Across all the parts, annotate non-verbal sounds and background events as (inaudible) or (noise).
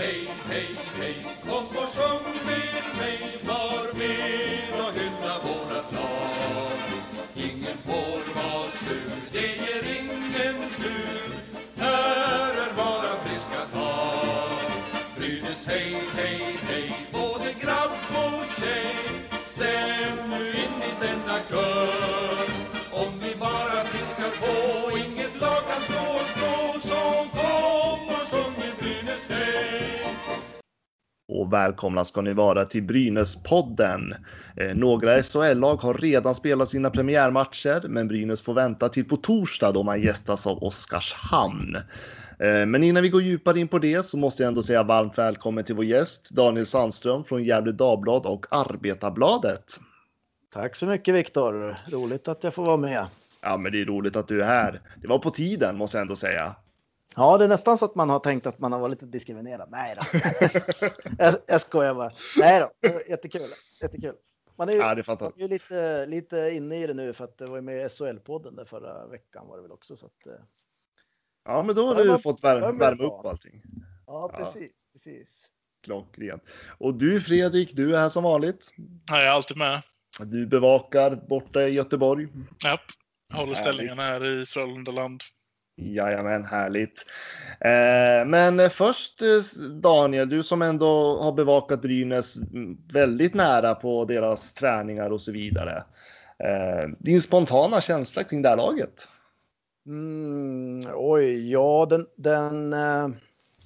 hey, hey, hey, Och välkomna ska ni vara till Brynäs-podden. Eh, några SHL-lag har redan spelat sina premiärmatcher, men Brynäs får vänta till på torsdag då man gästas av Oskarshamn. Eh, men innan vi går djupare in på det så måste jag ändå säga varmt välkommen till vår gäst Daniel Sandström från Gefle Dagblad och Arbetarbladet. Tack så mycket Viktor. Roligt att jag får vara med. Ja, men det är roligt att du är här. Det var på tiden måste jag ändå säga. Ja, det är nästan så att man har tänkt att man har varit lite diskriminerad. Nej då. (laughs) jag, jag skojar bara. Nej då, jättekul. Jättekul. Man är ju, Ja, det är man är ju lite, lite inne i det nu för att det var med i SHL-podden där förra veckan var det väl också. Så att, eh, Ja, men då har Ja, du fått ja, värma, värma upp allting. ja, Ja. precis. precis. Klockrent. Och du Fredrik, du är här som vanligt. Jag är alltid med. Du bevakar borta i Göteborg. Japp. Håller ställningen här i Frölundaland. Jajamän, härligt. Eh, men först eh, Daniel, du som ändå har bevakat Brynäs väldigt nära på deras träningar och så vidare. Eh, din spontana känsla kring det här laget? Mm, oj, ja, den, den eh,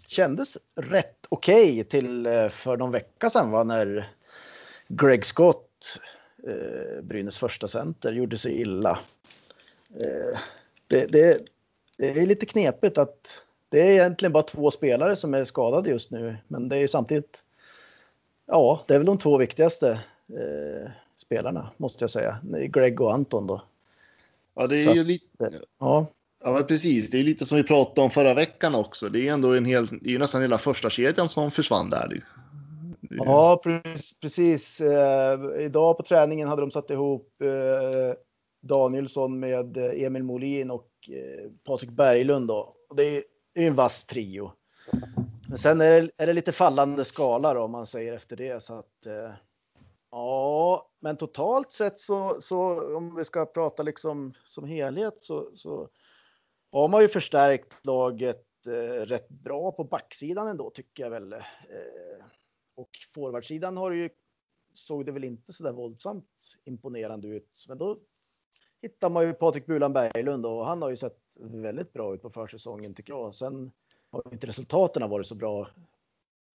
kändes rätt okej till för någon vecka sedan va, när Greg Scott, eh, Brynäs första center, gjorde sig illa. Eh, det, det, det är lite knepigt att det är egentligen bara två spelare som är skadade just nu, men det är ju samtidigt. Ja, det är väl de två viktigaste eh, spelarna måste jag säga. Greg och Anton då. Ja, det är Så ju lite. Ja, Ja, men precis. Det är lite som vi pratade om förra veckan också. Det är ändå en hel, det är ju nästan hela första kedjan som försvann där. Ja, pre- precis. Eh, idag på träningen hade de satt ihop eh, Danielsson med eh, Emil Molin och eh, Patrik Berglund. Då. Det är ju en vass trio. Men sen är det, är det lite fallande skala då, om man säger efter det. Så att, eh, ja, men totalt sett så, så om vi ska prata liksom som helhet så, så har man ju förstärkt laget eh, rätt bra på backsidan ändå tycker jag väl. Eh, och forwardsidan har ju såg det väl inte så där våldsamt imponerande ut. Men då hittar man ju Patrik Bulan Berglund och han har ju sett väldigt bra ut på försäsongen tycker jag. Sen har inte resultaten varit så bra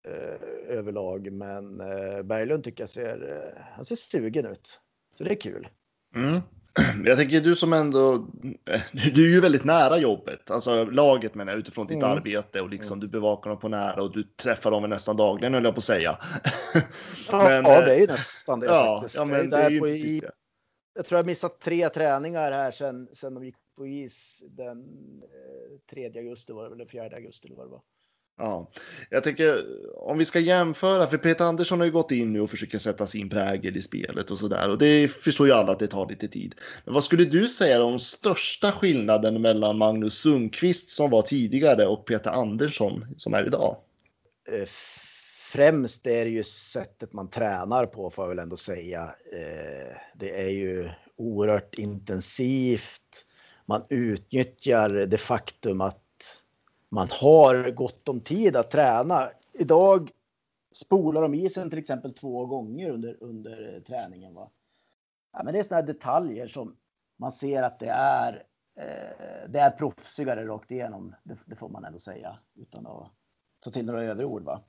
eh, överlag, men eh, Berglund tycker jag ser, eh, han ser sugen ut. Så det är kul. Mm. (clears throat) Jag tänker du som ändå, du är ju väldigt nära jobbet, alltså laget menar jag utifrån ditt Mm. arbete och liksom du bevakar dem på nära och du träffar dem nästan dagligen höll jag på att säga. (laughs) Ja, Men, ja eh, det är ju nästan det Ja, faktiskt. ja är men det är där ju på i, det. Jag tror jag missat tre träningar här sen, sen de gick på is den eh, 3 augusti var det väl, eller 4 augusti eller vad det var. Ja, jag tänker om vi ska jämföra, för Peter Andersson har ju gått in nu och försöker sätta sin prägel i spelet och sådär och det förstår ju alla att det tar lite tid. Men vad skulle du säga de största skillnaden mellan Magnus Sundqvist som var tidigare och Peter Andersson som är idag? Främst är det ju sättet man tränar på får jag väl ändå säga. Eh, det är ju oerhört intensivt. Man utnyttjar det faktum att man har gott om tid att träna. Idag spolar de isen till exempel två gånger under, under träningen. Va? Ja, men det är sådana detaljer som man ser att det är, eh, det är proffsigare rakt igenom. Det, det får man ändå säga utan att ta till några överord. Va?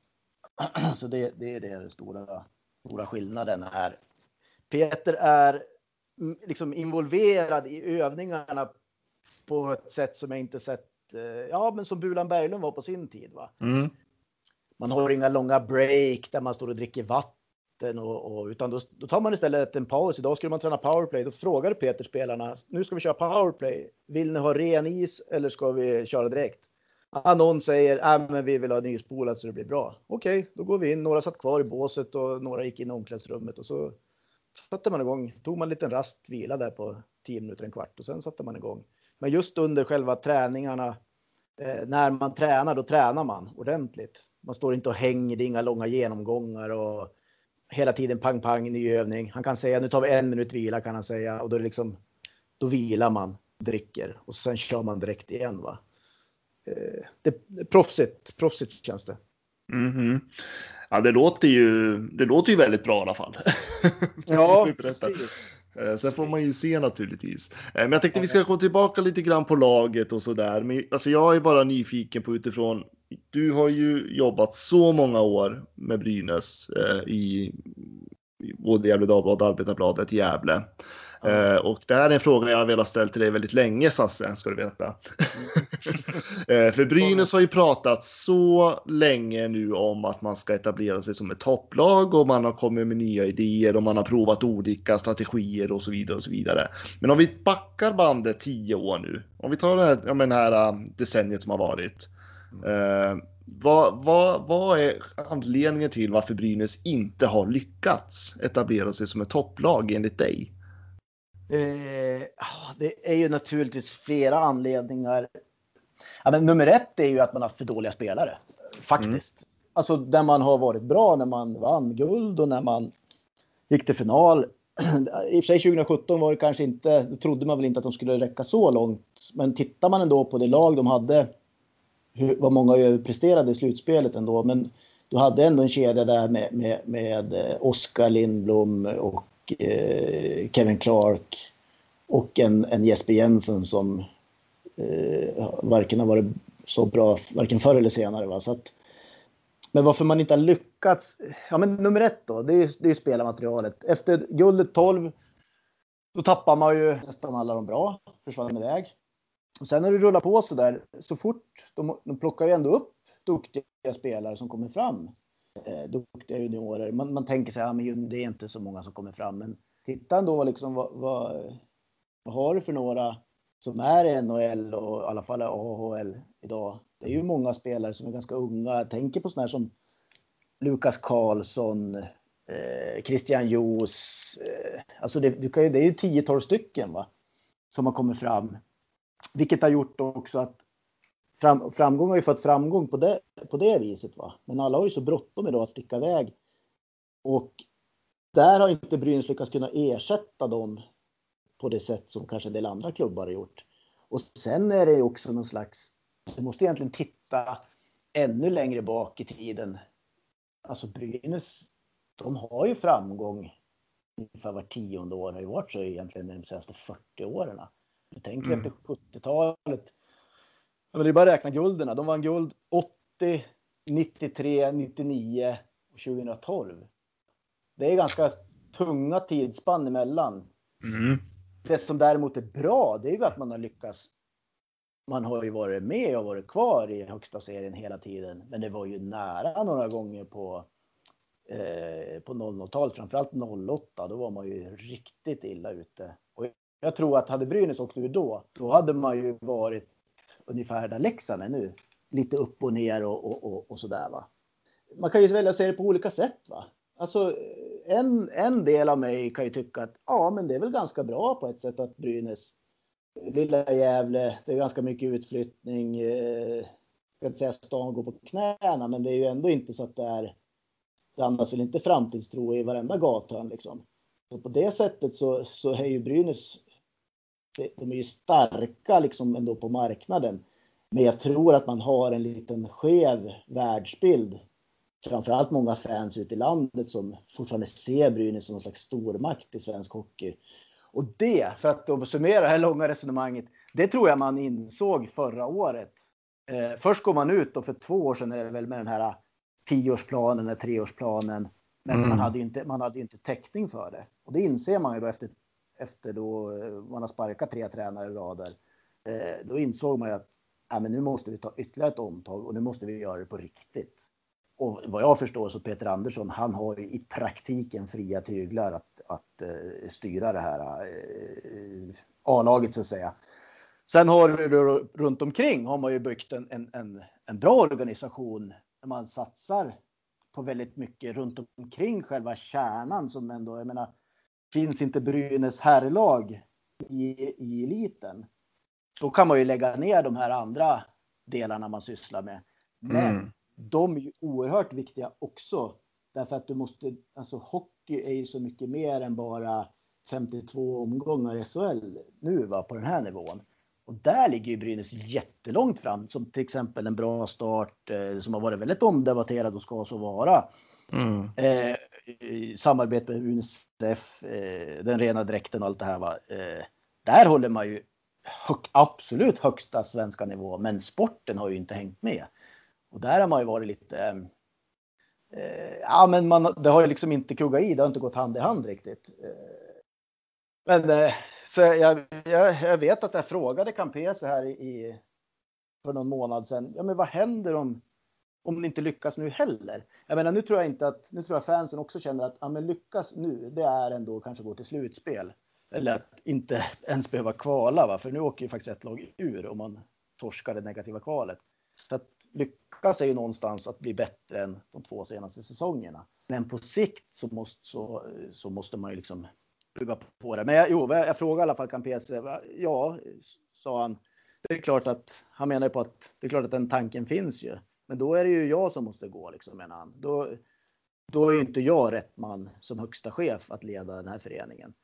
(clears throat) Så det, det är det den stora, stora skillnaden är. Peter är liksom involverad i övningarna på ett sätt som jag inte sett, eh, ja men som Bulan Berglund var på sin tid. Va? Mm. Man har inga långa break där man står och dricker vatten och, och utan då, då tar man istället en paus. Idag skulle man träna powerplay. Då frågar Peter spelarna, nu ska vi köra powerplay. Vill ni ha ren is eller ska vi köra direkt? Ja, någon säger, äh, men vi vill ha nyspolat så det blir bra. Okej, då går vi in. Några satt kvar i båset och några gick in i omklädningsrummet och så satte man igång. Tog man en liten rast vila där på 10 minuter, en kvart och sen satte man igång. Men just under själva träningarna eh, när man tränar, då tränar man ordentligt. Man står inte och hänger, det är inga långa genomgångar och hela tiden pang pang ny övning. Han kan säga nu tar vi en minut vila kan han säga och då är det liksom då vilar man, dricker och sen kör man direkt igen. Va? Eh, det, proffsigt, proffsigt känns det. Mm -hmm. Ja, det låter ju. Det låter ju väldigt bra i alla fall. (laughs) Ja, precis. Eh, sen får man ju se naturligtvis. Eh, men jag tänkte vi ska gå tillbaka lite grann på laget och så där. Men alltså jag är bara nyfiken på utifrån. Du har ju jobbat så många år med Brynäs eh, i, både Gävle Dagblad och Arbetarbladet i Uh, och det här är en fråga jag har velat ställa till dig väldigt länge, Sasse, ska du veta. uh, (laughs) för Brynäs har ju pratat så länge nu om att man ska etablera sig som ett topplag och man har kommit med nya idéer och man har provat olika strategier och så vidare och så vidare. Men om vi backar bandet tio år nu, om vi tar det här, ja, det här uh, decenniet som har varit. Uh, vad, vad, vad är anledningen till varför Brynäs inte har lyckats etablera sig som ett topplag enligt dig? Eh, det är ju naturligtvis flera anledningar. Ja, men nummer ett är ju att man har för dåliga spelare. Faktiskt. Mm. Alltså där man har varit bra när man vann guld och när man gick till final. (clears throat) I och för sig 2017 var det kanske inte, då trodde man väl inte att de skulle räcka så långt. Men tittar man ändå på det lag de hade, hur, vad många överpresterade i slutspelet ändå. Men du hade ändå en kedja där med, med, med eh, Oskar Lindblom och Eh, Kevin Clark och en, en Jesper Jensen som eh, varken har varit så bra, varken förr eller senare. Va? Så att, men varför man inte har lyckats? Ja, men nummer ett då, det är, det är spelarmaterialet. Efter guldet 12, då tappar man ju nästan alla de bra, försvann iväg. Och sen när du rullar på så där, så fort, de, de plockar ju ändå upp duktiga spelare som kommer fram eh, duktiga juniorer. Man, man tänker sig att ja, det är inte så många som kommer fram, men titta ändå liksom vad, vad, vad har du för några som är i NHL och i alla fall AHL idag? Det är ju många spelare som är ganska unga. Jag tänker på sådana här som Lukas Karlsson, eh, Christian Joos. Eh, alltså det, det, är ju 10-12 stycken va? som har kommit fram. Vilket har gjort också att fram, framgång har ju fått framgång på det, på det viset. Va? Men alla har ju så bråttom idag att sticka iväg. Och där har inte Brynäs lyckats kunna ersätta dem på det sätt som kanske en del andra klubbar har gjort. Och sen är det också någon slags, du måste egentligen titta ännu längre bak i tiden. Alltså Brynäs, de har ju framgång ungefär var tionde år har ju varit så egentligen de senaste 40 åren. Du tänker mm. efter 70-talet men det är bara att räkna gulderna. De vann guld 80, 93, 99 och 2012. Det är ganska tunga tidsspann emellan. Mm. Det som däremot är bra, det är ju att man har lyckats. Man har ju varit med och varit kvar i högsta serien hela tiden, men det var ju nära några gånger på eh, på 00-talet, framförallt 08. Då var man ju riktigt illa ute. Och jag tror att hade Brynäs åkt ur då, då hade man ju varit ungefär där Leksand är nu. Lite upp och ner och, och, och, och sådär va. Man kan ju välja att se det på olika sätt va. Alltså en, en del av mig kan ju tycka att ja, men det är väl ganska bra på ett sätt att Brynäs, eh, lilla Gävle, det är ganska mycket utflyttning. Eh, jag ska inte säga att stan går på knäna, men det är ju ändå inte så att det är. Det andas väl inte framtidstro i varenda gathörn liksom. Så på det sättet så, så är ju Brynäs de är ju starka liksom ändå på marknaden. Men jag tror att man har en liten skev världsbild. Framförallt många fans ute i landet som fortfarande ser Brynäs som någon slags stormakt i svensk hockey. Och det, för att då summera det här långa resonemanget, det tror jag man insåg förra året. Eh, först går man ut och för två år sedan är det väl med den här tioårsplanen eller treårsplanen. Men mm. man hade ju inte, man hade inte täckning för det. Och det inser man ju då efter efter då eh, man har sparkat tre tränare i rader. Eh, då insåg man ju att äh, men nu måste vi ta ytterligare ett omtag och nu måste vi göra det på riktigt. Och vad jag förstår så Peter Andersson, han har ju i praktiken fria tyglar att, att uh, styra det här uh, A-laget så att säga. Sen har du runt omkring har man ju byggt en, en, en, en bra organisation där man satsar på väldigt mycket runt omkring själva kärnan som ändå, jag menar, finns inte Brynäs herrlag i, i eliten, då kan man ju lägga ner de här andra delarna man sysslar med. Men Mm. de är ju oerhört viktiga också. Därför att du måste, alltså hockey är ju så mycket mer än bara 52 omgångar i SHL nu va, på den här nivån. Och där ligger ju Brynäs jättelångt fram, som till exempel en bra start eh, som har varit väldigt omdebatterad och ska så vara. Mm. Eh, i samarbete med Unicef, eh, den rena dräkten och allt det här. Va? Eh, där håller man ju hög, absolut högsta svenska nivå, men sporten har ju inte hängt med. Och där har man ju varit lite... Ehm, eh, ja, men man, det har ju liksom inte kuggat i, det har inte gått hand i hand riktigt. Eh, men eh, så jag, jag, jag vet att jag frågade Campese här i, i, för någon månad sedan. Ja, men vad händer om, om ni inte lyckas nu heller? Jag menar, nu tror jag inte att nu tror jag fansen också känner att ja, men lyckas nu. Det är ändå kanske gå till slutspel eller att inte (laughs) ens behöva kvala, va? för nu åker ju faktiskt ett lag ur om man torskar det negativa kvalet. Så att lyckas är ju någonstans att bli bättre än de två senaste säsongerna. Men på sikt så måste, så, så måste man ju liksom bygga på det. Men jag, jo, jag frågade i alla fall Campese. Ja, sa han. Det är klart att han menar på att det är klart att den tanken finns ju. Men då är det ju jag som måste gå liksom menar han. Då, då är ju inte jag rätt man som högsta chef att leda den här föreningen.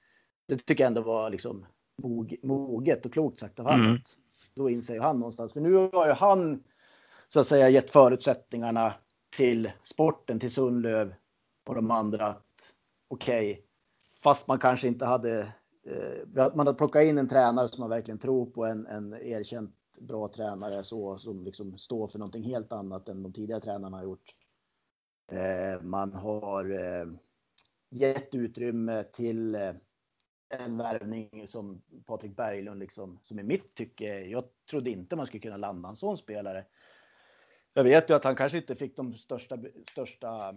Det tycker jag ändå var liksom mog, moget och klokt sagt av honom. Mm. Då inser ju han någonstans. För nu har ju han så att säga gett förutsättningarna till sporten, till Sundlöv och de andra att okej, okay, fast man kanske inte hade eh, man hade plockat in en tränare som man verkligen tror på, en, en erkänt bra tränare så som liksom står för någonting helt annat än de tidigare tränarna har gjort. Eh, man har eh, gett utrymme till eh, en värvning som Patrik Berglund liksom, som i mitt tycke, jag trodde inte man skulle kunna landa en sån spelare. Jag vet ju att han kanske inte fick de största, största,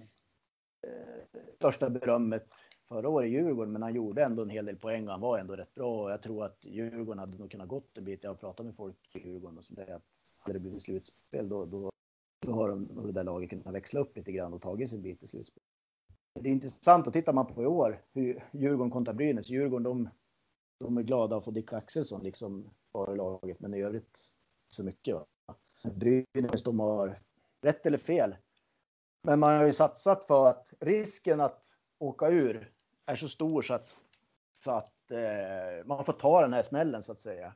eh, största berömmet förra året i Djurgården, men han gjorde ändå en hel del poäng och han var ändå rätt bra. Och jag tror att Djurgården hade nog kunnat gått en bit. Jag har pratat med folk i Djurgården och så där, att hade det blivit slutspel då, då, då har de det där laget kunnat växla upp lite grann och tagit sin bit i slutspel. Det är intressant att titta man på i år hur Djurgården kontra Brynäs. Djurgården de, de är glada att få Dick Axelsson liksom kvar i laget, men i övrigt så mycket. Va? Brynäs de har rätt eller fel. Men man har ju satsat för att risken att åka ur är så stor så att, så att eh, man får ta den här smällen så att säga.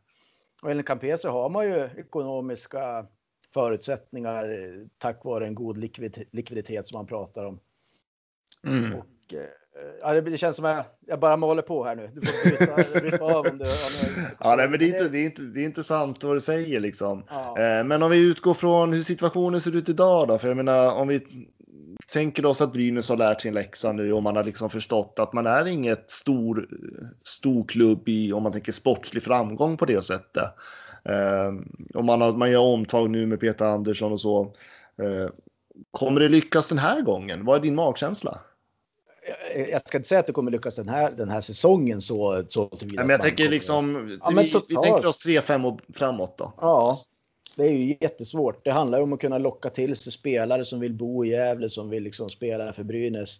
Och enligt Campese har man ju ekonomiska förutsättningar eh, tack vare en god likviditet, likviditet som man pratar om. Mm. Och, eh, ja, det, det känns som att jag, jag bara målar på här nu. Du får bryta, (laughs) bryta av om du... Ja, nej, men det är, inte, det, är inte, det är intressant vad du säger liksom. Ja. Eh, Men om vi utgår från hur situationen ser ut idag då, för jag menar om vi tänker oss att Brynäs har lärt sin läxa nu och man har liksom förstått att man är inget stor, stor klubb i, om man tänker sportslig framgång på det sättet. Eh, och man, har, man gör omtag nu med Peter Andersson och så. Eh, kommer det lyckas den här gången? Vad är din magkänsla? Jag- jag ska inte säga att det kommer lyckas den här, den här säsongen så, så Nej, men jag tänker liksom, Ja, vi, vi tänker oss 3-5 och framåt då. Ja, det är ju jättesvårt. Det handlar ju om att kunna locka till sig spelare som vill bo i Gävle, som vill liksom spela för Brynäs.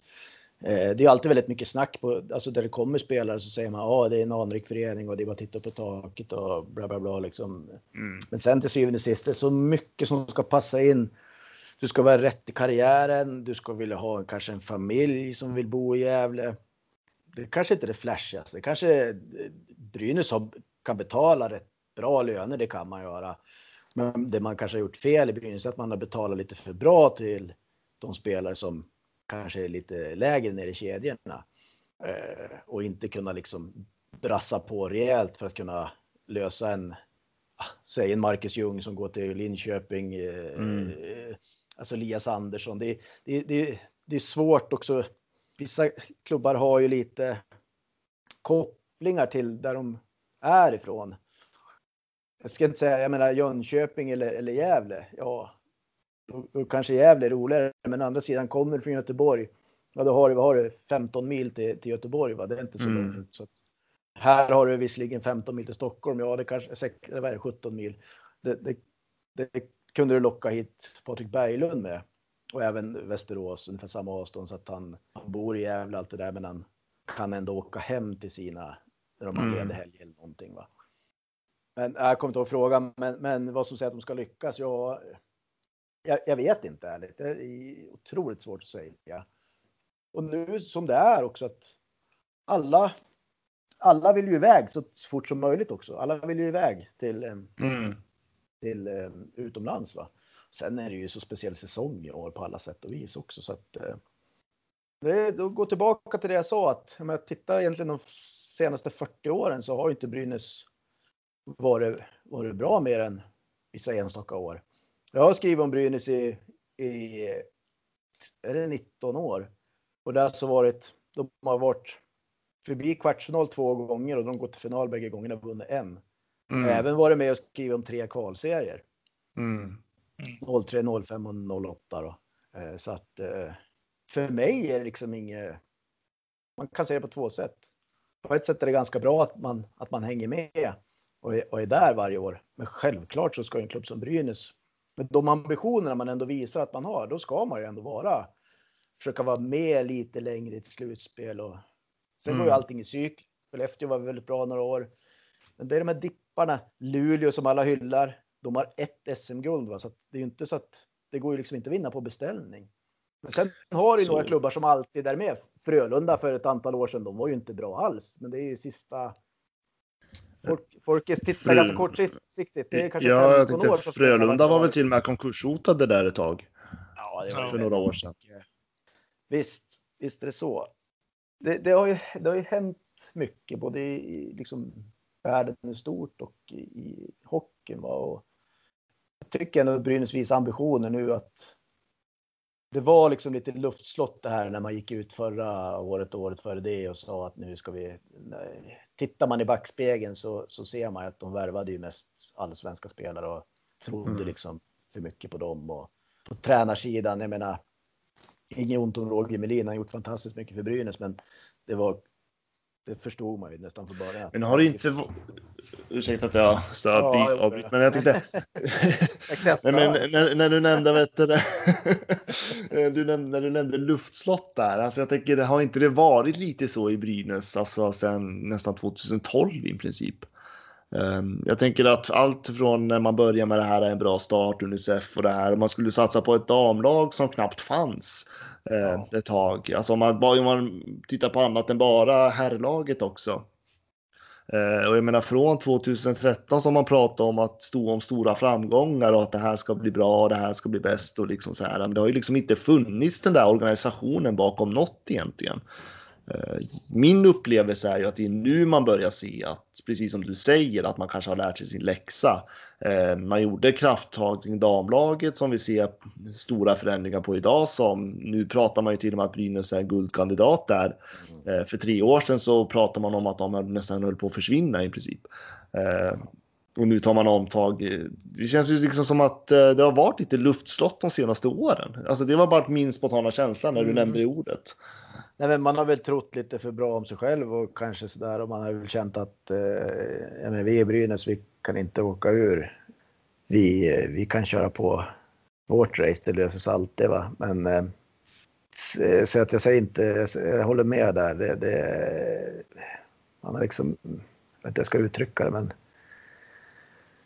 Eh, Det är alltid väldigt mycket snack på, alltså där det kommer spelare så säger man ja det är en anrik förening och det är bara att titta på taket och bla bla bla liksom. Mm. Men sen till syvende och sist, det är så mycket som ska passa in. Du ska vara rätt i karriären, du ska vilja ha kanske en familj som vill bo i Gävle. Det kanske inte är det flashigaste. Kanske Brynäs har, kan betala rätt bra löner, det kan man göra. Men det man kanske har gjort fel i Brynäs är att man har betalat lite för bra till de spelare som kanske är lite lägre ner i kedjorna. Eh, och inte kunna liksom brassa på rejält för att kunna lösa en, säg en Marcus Ljung som går till Linköping, eh, Mm. alltså Elias Andersson. Det, det, det, det är svårt också. Vissa klubbar har ju lite kopplingar till där de är ifrån. Jag ska inte säga, jag menar Jönköping eller, eller Gävle. Ja, då, då kanske Gävle är roligare, men å andra sidan kommer du från Göteborg. Ja, då har du, vad har du, 15 mil till, till Göteborg, va? Det är inte så Mm. långt. Så här har du visserligen 15 mil till Stockholm, ja det kanske eller vad är det, 17 mil. Det, det, det kunde du locka hit Patrik Berglund med. Och även Västerås, ungefär samma avstånd så att han, han bor i Gävle allt det där, men han kan ändå åka hem till sina, när de har Mm. ledig helg eller någonting. Va? Men jag kommer inte ihåg frågan, men, men vad som säger att de ska lyckas, ja, jag, jag vet inte ärligt. Det är otroligt svårt att säga. Och nu som det är också att alla, alla vill ju iväg så fort som möjligt också. Alla vill ju iväg till, Mm. till um, utomlands. Va? Sen är det ju så speciell säsong i år på alla sätt och vis också. Så att, eh, det, då går tillbaka till det jag sa att om jag tittar egentligen de senaste 40 åren så har ju inte Brynäs varit, varit bra mer än vissa enstaka år. Jag har skrivit om Brynäs i, i är det 19 år och det har alltså varit, de har varit förbi kvartsfinal två gånger och de har gått till final bägge gångerna och vunnit en. Mm. Även varit med och skrivit om tre kvalserier. Mm. 03, 05 och 08 då. Eh, Så att eh, för mig är det liksom inget. Man kan säga det på två sätt. På ett sätt är det ganska bra att man, att man hänger med och är, och är där varje år. Men självklart så ska en klubb som Brynäs med de ambitionerna man ändå visar att man har, då ska man ju ändå vara försöka vara med lite längre i ett slutspel och sen går ju Mm. allting i cykel. Skellefteå var väldigt bra några år. Men det är de här dipparna. Luleå som alla hyllar. De har ett SM-guld så att det är ju inte så att det går ju liksom inte att vinna på beställning. Men sen har du några klubbar som alltid är med. Frölunda för ett antal år sedan, de var ju inte bra alls, men det är ju sista. Folk, folk tittar ganska kortsiktigt. Det är kanske Ja, jag 15 tänkte år. Frölunda var väl till och med konkurshotade där ett tag. Ja, det var för ju några år sedan. Visst, visst är det så. Det, det, har ju, det har ju hänt mycket, både i, i liksom världen i stort och i, i hockeyn. Va? Och jag tycker ändå att Brynäs visar ambitioner nu att det var liksom lite luftslott det här när man gick ut förra året och året före det och sa att nu ska vi... Nej. Tittar man i backspegeln så, så ser man att de värvade ju mest allsvenska spelare och trodde Mm. liksom för mycket på dem. Och på tränarsidan, jag menar, inget ont om Roger Melin, han har gjort fantastiskt mycket för Brynäs, men det var det förstod man ju nästan från början. Men har det inte... Ursäkta att jag stör Ja, ja, jag avbryt, men jag tyckte... (laughs) Nej, men när, när du nämnde, vet du, (laughs) du nämnde, när du nämnde luftslott där, alltså jag tänker, det har inte det varit lite så i Brynäs, alltså sedan nästan 2012 i princip? Ehm, Jag tänker att allt från när man börjar med det här är en bra start, Unicef och det här, man skulle satsa på ett damlag som knappt fanns Ja. ett tag. Alltså om man, om man tittar på annat än bara herrlaget också. Eh, och jag menar från 2013 som man pratar om att stå om stora framgångar och att det här ska bli bra och det här ska bli bäst och liksom så här. Men det har ju liksom inte funnits den där organisationen bakom något egentligen. Eh, Min upplevelse är ju att det är nu man börjar se att, precis som du säger, att man kanske har lärt sig sin läxa. Eh, Man gjorde krafttag kring damlaget som vi ser stora förändringar på idag. Som nu pratar man ju till och med att Brynäs är guldkandidat där. Eh, För tre år sedan så pratade man om att de nästan höll på att försvinna i princip. Eh, Och nu tar man omtag. Eh, Det känns ju liksom som att eh, det har varit lite luftslott de senaste åren. Alltså det var bara min spontana känsla när du Mm. nämnde det ordet. Nej, men man har väl trott lite för bra om sig själv och kanske sådär och man har väl känt att eh, ja, men vi är Brynäs, vi kan inte åka ur. Vi, eh, vi kan köra på vårt race, det löser sig alltid va. Men eh, så- så att jag säger inte, jag håller med där. Det, det, man har liksom, jag vet inte hur jag ska uttrycka det men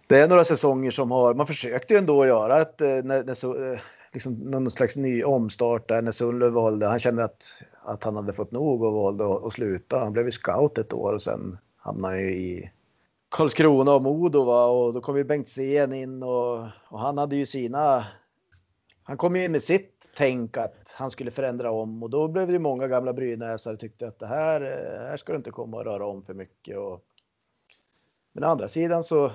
det är några säsonger som har, man försökte ju ändå göra ett, eh, när, när så, eh, liksom någon slags ny omstart där när Sundlöv valde, han kände att, att han hade fått nog och valde att, att sluta. Han blev ju scout ett år och sen hamnade han ju i Karlskrona och Modo va? och då kom ju Bengtzén in och, och han hade ju sina, han kom ju in med sitt tänk att han skulle förändra om och då blev det ju många gamla brynäsare tyckte att det här, eh, här ska du inte komma och röra om för mycket. Och, men å andra sidan så,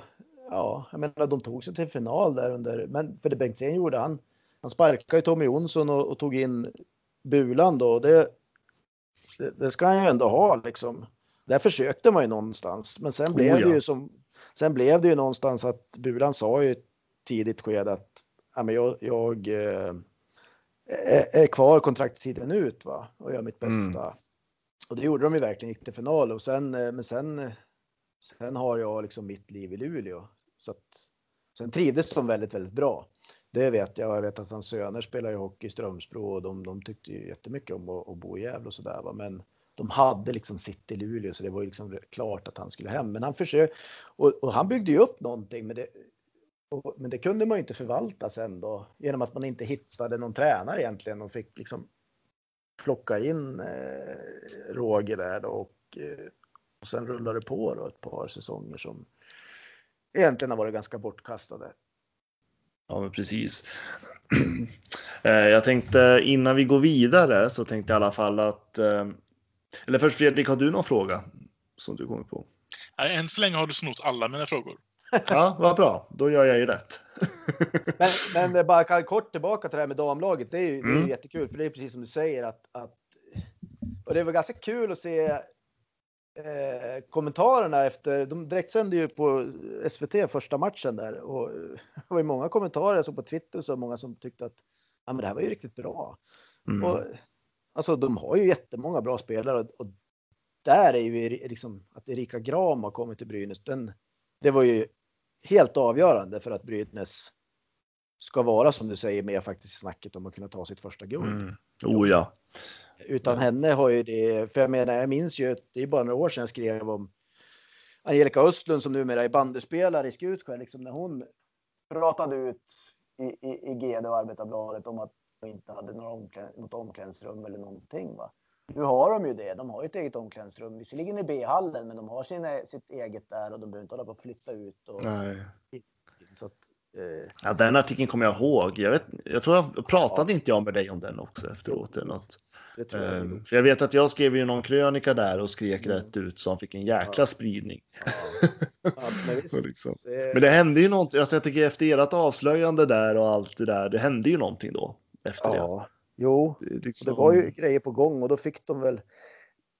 ja, jag menar de tog sig till final där under, men för det Bengtzén gjorde, han, han sparkade ju Tommy Jonsson och, och tog in Bulan då. och Det, det, det ska han ju ändå ha liksom. Där försökte man ju någonstans, men sen blev Oh, ja. det ju som, sen blev det ju någonstans att Bulan sa ju tidigt skede att ja, men jag, jag eh, är, kvar kontraktstiden ut va? och gör mitt Mm. bästa. Och det gjorde de ju verkligen, gick till final och sen, eh, men sen, eh, sen har jag liksom mitt liv i Luleå. Så att, sen trivdes de väldigt, väldigt bra. Det vet jag. Jag vet att hans söner spelar ju hockey i Strömsbro och de, de tyckte ju jättemycket om att, att bo i Gävle och sådär. va. Men de hade liksom sitt i Luleå så det var ju liksom klart att han skulle hem. Men han försökte och, och han byggde ju upp någonting. Men det, och, men det kunde man ju inte förvalta sen då genom att man inte hittade någon tränare egentligen och fick liksom plocka in eh, Roger där då och, eh, och sen rullade det på då ett par säsonger som egentligen har varit ganska bortkastade. Ja, men precis. (clears throat) Eh, jag tänkte innan vi går vidare så tänkte jag i alla fall att. eh, Eller först Fredrik, har du någon fråga som du kommer på? Än så länge har du snott alla mina frågor. (laughs) Ja, vad bra. Då gör jag ju rätt. (laughs) Men, men bara kort tillbaka till det här med damlaget. Det är ju, det är Mm. ju jättekul för det är precis som du säger att, att och det var ganska kul att se eh, kommentarerna efter. De direktsände ju på SVT första matchen där och (laughs) det var ju många kommentarer så på Twitter så många som tyckte att ja, men det här var ju riktigt bra. Mm. Och, alltså de har ju jättemånga bra spelare och, och där är ju liksom att Erika Gram har kommit till Brynäs. Den, det var ju helt avgörande för att Brynäs ska vara som du säger med faktiskt snacket om att kunna ta sitt första guld. Mm. Oh ja. Utan henne har ju det, för jag menar, jag minns ju det är bara några år sedan jag skrev om Angelica Östlund som numera är bandyspelare i Skutskär, liksom när hon pratade ut i, i, i GD och Arbetarbladet om att de inte hade några omklä, något omklädningsrum eller någonting. Va? Nu har de ju det. De har ju ett eget omklädningsrum, visserligen i B-hallen, men de har sina, sitt eget där och de behöver inte hålla på att flytta ut. Och, Nej. så att, eh, Ja, den artikeln kommer jag ihåg. Jag, vet, jag tror jag pratade inte jag med dig om den också efteråt eller något. Det tror jag. Ehm, För jag vet att jag skrev ju någon krönika där och skrek Mm. rätt ut så han fick en jäkla Ja. spridning. Ja. Ja, men (laughs) liksom. det- Men det hände ju någonting. Alltså jag tycker efter ert avslöjande där och allt det där. Det hände ju någonting då efter det. ja, jo, Det, liksom, det var ju grejer på gång och då fick de väl.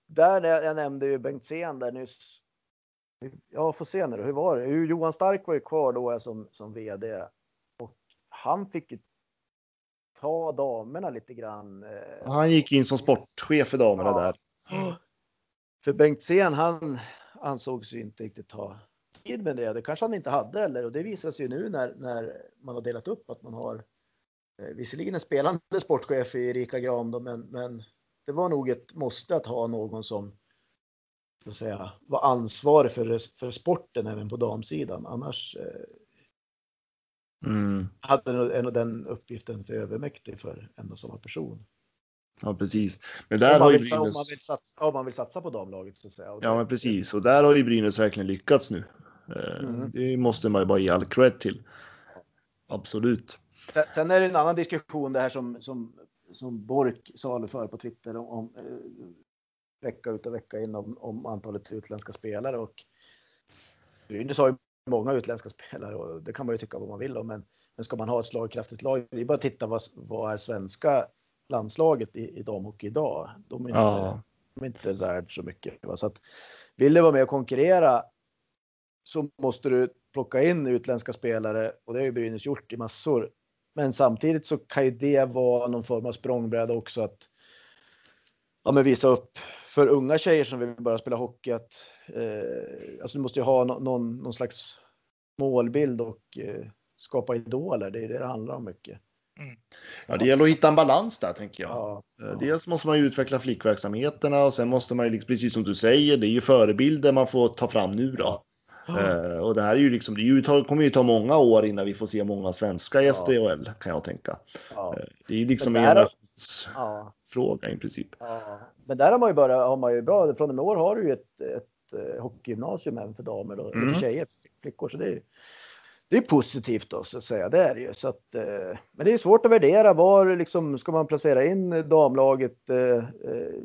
Där jag, nämnde ju Bengtzén där nyss. Ja, får se nu. Hur var det? Johan Stark var ju kvar då som, som vd och han fick ju ta damerna lite grann. eh, Han gick in som sportchef för damerna Ja. där. För Bengtzén, han ansågs ju inte riktigt ha tid med det. Det kanske han inte hade heller och det visar sig ju nu när, när man har delat upp att man har eh, visserligen en spelande sportchef i Erika Gram då, men, men det var nog ett måste att ha någon som så att säga, var ansvarig för, för sporten även på damsidan. Annars eh, Mm. hade nog ändå den uppgiften för övermäktig för en och samma person. Ja, precis. Men Om där man, har ju sa- om, man Brynäs... vill satsa, om man vill satsa på damlaget så att säga. Ja, men precis. Och där har ju Brynäs verkligen lyckats nu. Eh, Mm. Det måste man ju bara ge all cred till. Absolut. Sen, sen är det en annan diskussion det här som, som, som Bork saluför på Twitter om, om eh, vecka ut och vecka in om, om antalet utländska spelare och Brynäs har ju många utländska (laughs) spelare och det kan man ju tycka vad man vill om men, men ska man ha ett slagkraftigt lag, det är bara att titta vad, vad är svenska landslaget i, i damhockey idag. De är inte, Ja. de är inte värd så mycket. Va? Så att, vill du vara med och konkurrera så måste du plocka in utländska spelare och det har ju Brynäs gjort i massor. Men samtidigt så kan ju det vara någon form av språngbräda också att ja, men visa upp för unga tjejer som vill börja spela hockey att eh, alltså du måste ju ha no någon, någon slags målbild och eh, skapa idoler. Det är det det handlar om mycket. Ja, det gäller att hitta en balans där, tänker jag. Ja, Eh, Dels måste man ju utveckla flickverksamheterna och sen måste man ju, liksom, precis som du säger, det är ju förebilder man får ta fram nu då. Eh, och det här är ju liksom, det är ju, ta- kommer ju ta många år innan vi får se många svenska i Ja. SDHL, kan jag tänka. ja, Eh, det är ju liksom en Men där generationsfråga ja. i princip. Ja, men där har man ju bara har man ju bra. Från och med år har du ju ett, ett eh, hockeygymnasium även för damer eller Mm. tjejer, flickor. Så det är, det är positivt då så att säga. Det är det ju. Så att, eh, men det är svårt att värdera var liksom ska man placera in damlaget eh, eh,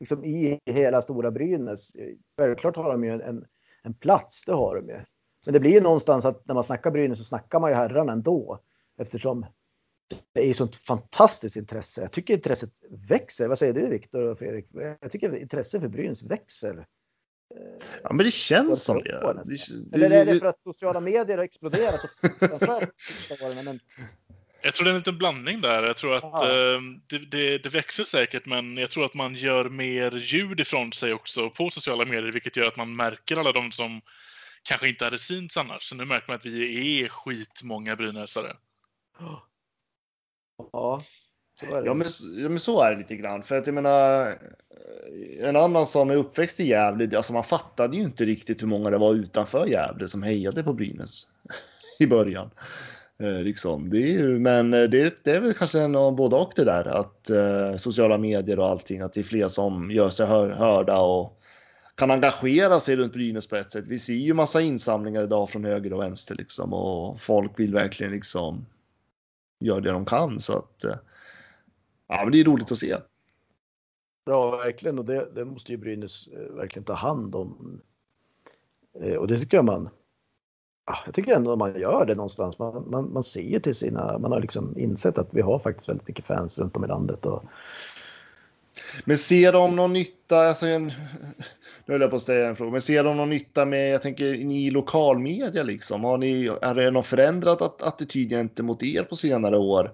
liksom i hela stora Brynäs. Självklart har de ju en, en, en plats, det har de ju. Men det blir ju någonstans att när man snackar Brynäs så snackar man ju herrarna ändå eftersom det är ju sånt fantastiskt intresse. Jag tycker intresset växer. Vad säger du Viktor och Fredrik? Jag tycker intresset för Brynäs växer. Ja, men det känns som det. På den. det, Eller det, är det det för att sociala medier har exploderat så fruktansvärt de sista åren? Men Jag tror det är en liten blandning där. Jag tror att eh, det, det, det växer säkert, men jag tror att man gör mer ljud ifrån sig också på sociala medier, vilket gör att man märker alla de som kanske inte hade synts annars. Så nu märker man att vi är skitmånga brynäsare. Ja, Så är det. Ja men, ja, men så är det lite grann. För att jag menar, eh, en annan som är uppväxt i Gävle, alltså man fattade ju inte riktigt hur många det var utanför Gävle som hejade på Brynäs (laughs) i början. Eh, liksom. det är ju, men eh, det, det är väl kanske en av både och det där, att eh, sociala medier och allting, att det är fler som gör sig hör, hörda och kan engagera sig runt Brynäs på ett sätt. Vi ser ju massa insamlingar idag från höger och vänster liksom och folk vill verkligen liksom gör det de kan så att eh, ja, men det är roligt att se. Ja, verkligen. Och det, det måste ju Brynäs eh, verkligen ta hand om. Eh, och det tycker jag man. Ah, jag tycker ändå man gör det någonstans. Man, man, man ser till sina. Man har liksom insett att vi har faktiskt väldigt mycket fans runt om i landet. Och, men ser de någon nytta, alltså en, nu höll jag på att ställa en fråga, men ser de någon nytta med, jag tänker ni i lokalmedia liksom, har ni, är det någon förändrad att- attityd gentemot er på senare år?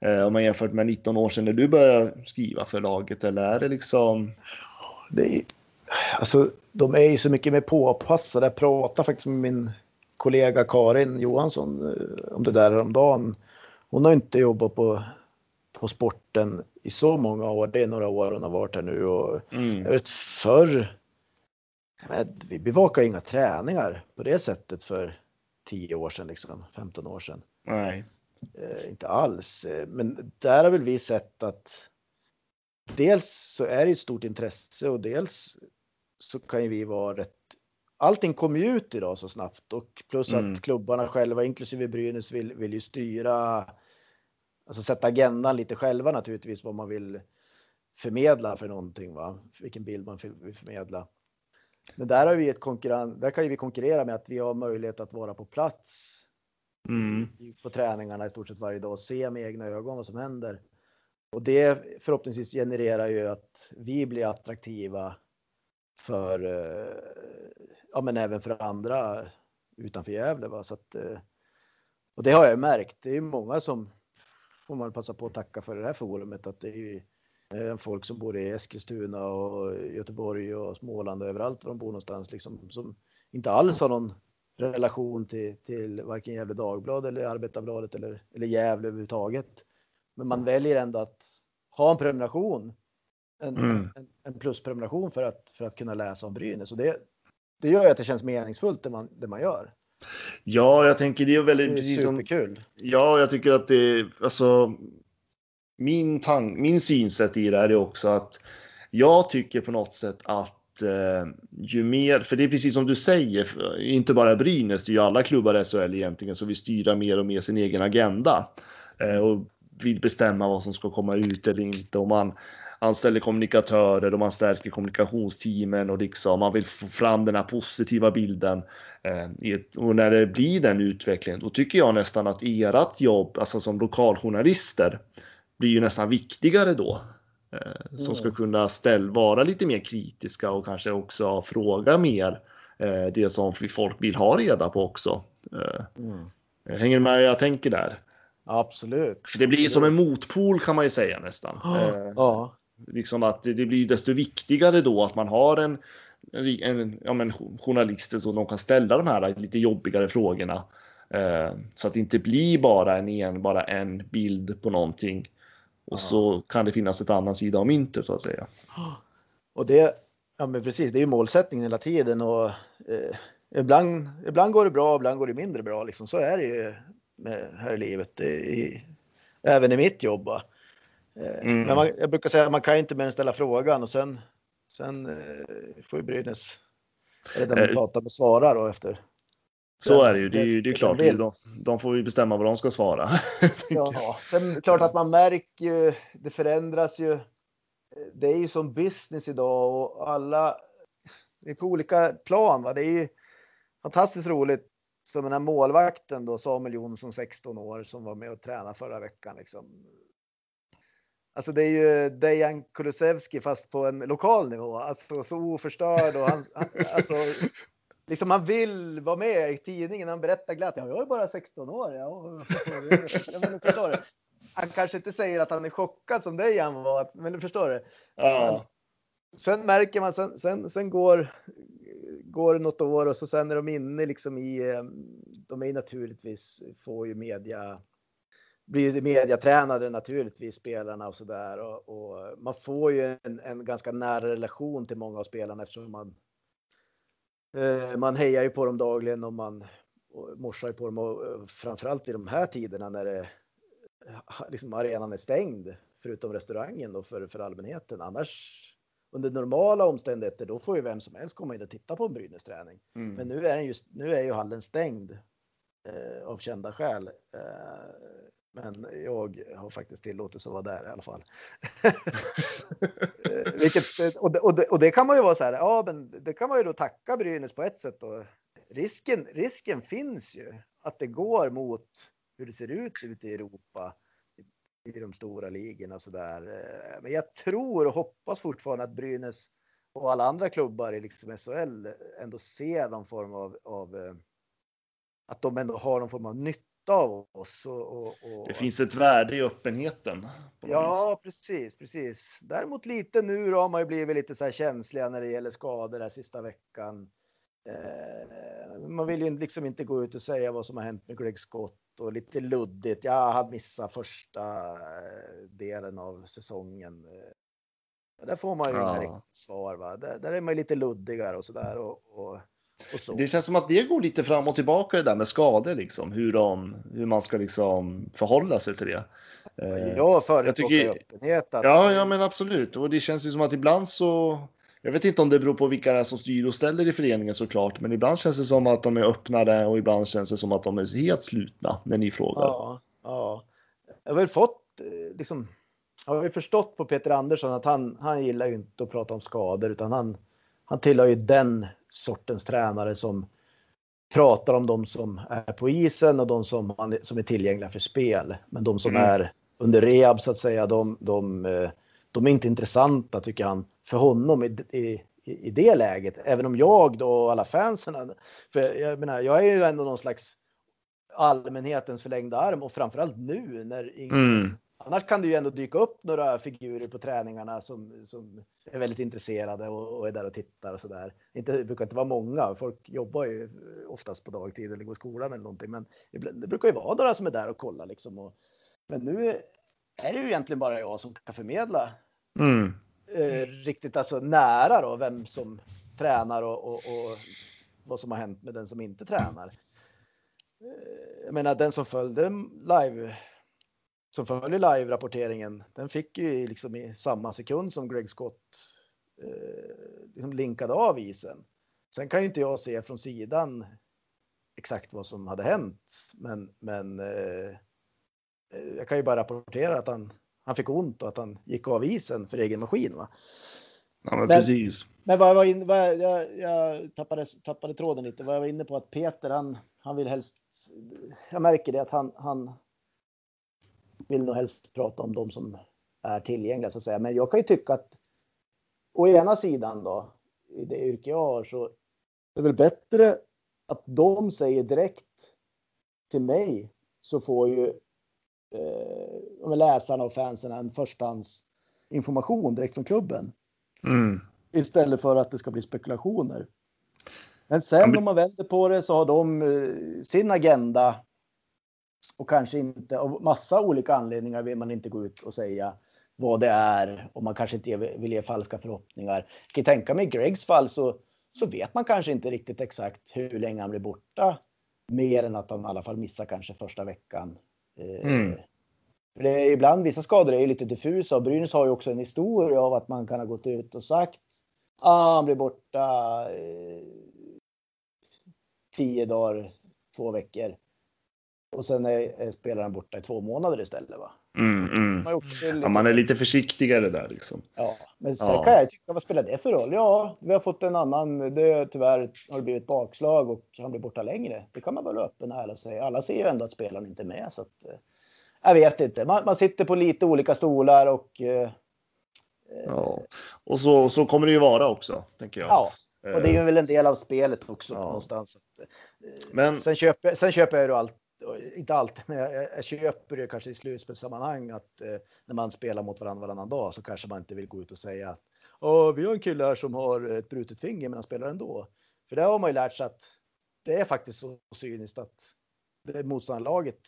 Eh, om man jämfört med 19 år sedan när du började skriva för laget, eller är det liksom? det är, alltså, de är ju så mycket mer påpassade. Jag pratade faktiskt med min kollega Karin Johansson eh, om det där häromdagen. Hon har inte jobbat på, på sporten i så många år. Det är några år hon har varit här nu. Och Mm. jag vet förr. Vi bevakade inga träningar på det sättet för 10 år sedan, liksom, 15 år sedan. Nej. Eh, inte alls. Eh, Men där har väl vi sett att dels så är det ett stort intresse och dels så kan ju vi vara rätt. Allting kommer ju ut idag så snabbt och plus Mm. att klubbarna själva, inklusive Brynäs, vill, vill ju styra, alltså sätta agendan lite själva naturligtvis vad man vill förmedla för någonting, va? vilken bild man vill förmedla. Men där har vi ett konkurrens, där kan ju vi konkurrera med att vi har möjlighet att vara på plats Mm. på träningarna i stort sett varje dag och se med egna ögon vad som händer. Och det förhoppningsvis genererar ju att vi blir attraktiva för, eh, ja men även för andra utanför Gävle. Va? Så att, eh, och det har jag märkt. Det är många som, får man passa på att tacka för det här forumet, att det är ju eh, folk som bor i Eskilstuna och Göteborg och Småland och överallt var de bor någonstans liksom, som inte alls har någon relation till, till varken Gävle Dagblad eller Arbetarbladet eller, eller Gävle överhuvudtaget. Men man väljer ändå att ha en prenumeration, en, Mm. en, en plusprenumeration för att, för att kunna läsa om Brynäs. Och det, det gör ju att det känns meningsfullt det man, det man gör. Ja, jag tänker det är Det väldigt är precis som superkul. Ja, jag tycker att det alltså. Min tank, min synsätt i det här är också att jag tycker på något sätt att eh, ju mer, för det är precis som du säger, inte bara Brynäs, det är ju alla klubbar i SHL egentligen som vill styra mer och mer sin egen agenda eh, och vill bestämma vad som ska komma ut eller inte. Och man anställer kommunikatörer och man stärker kommunikationsteamen och liksom man vill få fram den här positiva bilden. Eh, och när det blir den utvecklingen, då tycker jag nästan att ert jobb, alltså som lokaljournalister, blir ju nästan viktigare då. Eh, som ska Mm. kunna kunna vara lite mer kritiska och kanske också fråga mer eh, det som folk vill ha reda på också. Mm. hänger du med vad jag tänker där? Absolut. För det blir som en motpol kan man ju säga nästan. Ja, liksom att det blir desto viktigare då att man har en, en, en ja, men journalister så de kan ställa de här lite jobbigare frågorna. Eh, så att det inte blir bara en, en, bara en bild på någonting. Och Ja. så kan det finnas ett annan sida av myntet så att säga. och det, ja men precis, det är ju målsättningen hela tiden och eh, ibland, ibland går det bra, ibland går det mindre bra. Liksom. Så är det ju med, här i livet, i- även i mitt jobb. va. Eh, Mm. Men man, jag brukar säga att man kan inte mer än ställa frågan och sen, sen eh, får ju Brynäs, eller den man Eh, pratar med, svara då efter. Så är det ju. Det är ju det är klart. De, de får ju bestämma vad de ska svara. (laughs) Ja, sen klart att man märker ju, det förändras ju. Det är ju som business idag och alla det är på olika plan. Va? Det är ju fantastiskt roligt som den här målvakten då, Samuel Jonsson, 16 år, som var med och tränade förra veckan. Liksom. Alltså det är ju Dejan Kulusevski fast på en lokal nivå. Alltså så oförstörd och han, han alltså, liksom han vill vara med i tidningen. Han berättar glatt. Ja, jag är bara 16 år. Ja, menar, förstår? Han kanske inte säger att han är chockad som Dejan var, men du förstår du? ja. Sen märker man, sen, sen, sen går, går det något år och så sen är de inne liksom i, de är ju naturligtvis, får ju media, blir mediatränade naturligtvis spelarna och så där och, och, man får ju en, en, ganska nära relation till många av spelarna eftersom man eh, man hejar ju på dem dagligen och man och morsar på dem och eh, framförallt i de här tiderna när det liksom arenan är stängd förutom restaurangen då för, för allmänheten. Annars under normala omständigheter, då får ju vem som helst komma in och titta på en Brynäs träning. Mm. Men nu är, den just, nu är ju hallen stängd eh, av kända skäl. Eh, men jag har faktiskt tillåtelse att vara där i alla fall. (laughs) Eh, vilket, och, det, och, det, och, det, kan man ju vara så här, ja men det kan man ju då tacka Brynäs på ett sätt. Och risken, risken finns ju att det går mot hur det ser ut ute i Europa i de stora ligorna och så där. Eh, men jag tror och hoppas fortfarande att Brynäs och alla andra klubbar i liksom SHL ändå ser någon form av, av eh, att de ändå har någon form av nytta av oss. Och, och, och... Det finns ett värde i öppenheten. Ja, vis. precis, precis. Däremot lite nu då har man ju blivit lite så här känsliga när det gäller skador den sista veckan. Eh, man vill ju liksom inte gå ut och säga vad som har hänt med Greg Scott och lite luddigt. Jag hade missat första eh, delen av säsongen. Eh, där får man ju ja. inga svar. Va? Där, där, är man lite luddigare och så där. Och, och. Det känns som att det går lite fram och tillbaka det där med skador, liksom, hur, de, hur man ska liksom förhålla sig till det. Jag förespråkar öppenhet. Att... Ja, ja, men absolut. Och det känns ju som att ibland så jag vet inte om det beror på vilka som styr och ställer i föreningen såklart, men ibland känns det som att de är öppnare och ibland känns det som att de är helt slutna när ni frågar. Ja, ja. Jag har väl fått eh, liksom. Jag har ju förstått på Peter Andersson att han, han gillar ju inte att prata om skador utan han, han tillhör ju den sortens tränare som pratar om de som är på isen och de som, som är tillgängliga för spel. Men de som mm. är under rehab så att säga, de, de, eh, de är inte intressanta tycker han för honom i, i, i det läget. Även om jag då och alla fansen, för jag menar, jag är ju ändå någon slags allmänhetens förlängda arm och framförallt nu när ingen, mm. Annars kan det ju ändå dyka upp några figurer på träningarna som, som är väldigt intresserade och, och är där och tittar och så där. Inte, det brukar inte vara många. Folk jobbar ju oftast på dagtid eller går i skolan eller någonting, men det brukar ju vara några som är där och kollar liksom. Och, men nu är det ju egentligen bara jag som kan förmedla mm. eh, riktigt alltså nära då vem som tränar och, och, och, vad som har hänt med den som inte tränar. Eh, jag menar den som följde live som följer live rapporteringen. Den fick ju liksom i samma sekund som Greg Scott eh, liksom linkade av isen. Sen kan ju inte jag se från sidan exakt vad som hade hänt, men, men eh, jag kan ju bara rapportera att han han fick ont och att han gick av isen för egen maskin. Va? Ja, men, men precis. Men vad jag var inne, vad jag, jag tappade, tappade tråden lite. Vad jag var inne på att Peter, han, han vill helst. Jag märker det att han, han vill nog helst prata om de som är tillgängliga så att säga. Men jag kan ju tycka att å ena sidan då i det yrke jag har så är det väl bättre att de säger direkt till mig så får ju eh, läsarna och fansen en förstahandsinformation direkt från klubben. Mm. Istället för att det ska bli spekulationer. Men sen om man vänder på det så har de eh, sin agenda. Och kanske inte av massa olika anledningar vill man inte gå ut och säga vad det är och man kanske inte vill ge falska förhoppningar. Jag kan tänka mig i Gregs fall så, så vet man kanske inte riktigt exakt hur länge han blir borta. Mer än att han i alla fall missar kanske första veckan Mm. Eh, för det är ibland vissa skador är lite diffusa och Brynäs har ju också en historia av att man kan ha gått ut och sagt ah, han blir borta eh, tio dagar, två veckor. Och sen är, är spelaren borta i två månader istället. Va? Mm, mm. Man, är lite... ja, man är lite försiktigare där liksom. Ja, men sen ja. kan jag tycka, vad spelar det för roll? Ja, vi har fått en annan, det tyvärr har det blivit bakslag och han blir borta längre. Det kan man väl öppen och ärlig säga. Alla ser ju ändå att spelaren inte är med så att, eh, jag vet inte. Man, man sitter på lite olika stolar och. Eh, ja, och så, så kommer det ju vara också, tänker jag. Ja, och det är ju väl en del av spelet också ja. någonstans. Eh, men sen köper, sen köper jag ju allt inte alltid, men jag, jag köper det kanske i slutspelssammanhang att eh, när man spelar mot varandra varannan dag så kanske man inte vill gå ut och säga att vi har en kille här som har ett brutet finger men han spelar ändå. För det har man ju lärt sig att det är faktiskt så cyniskt att det motståndarlaget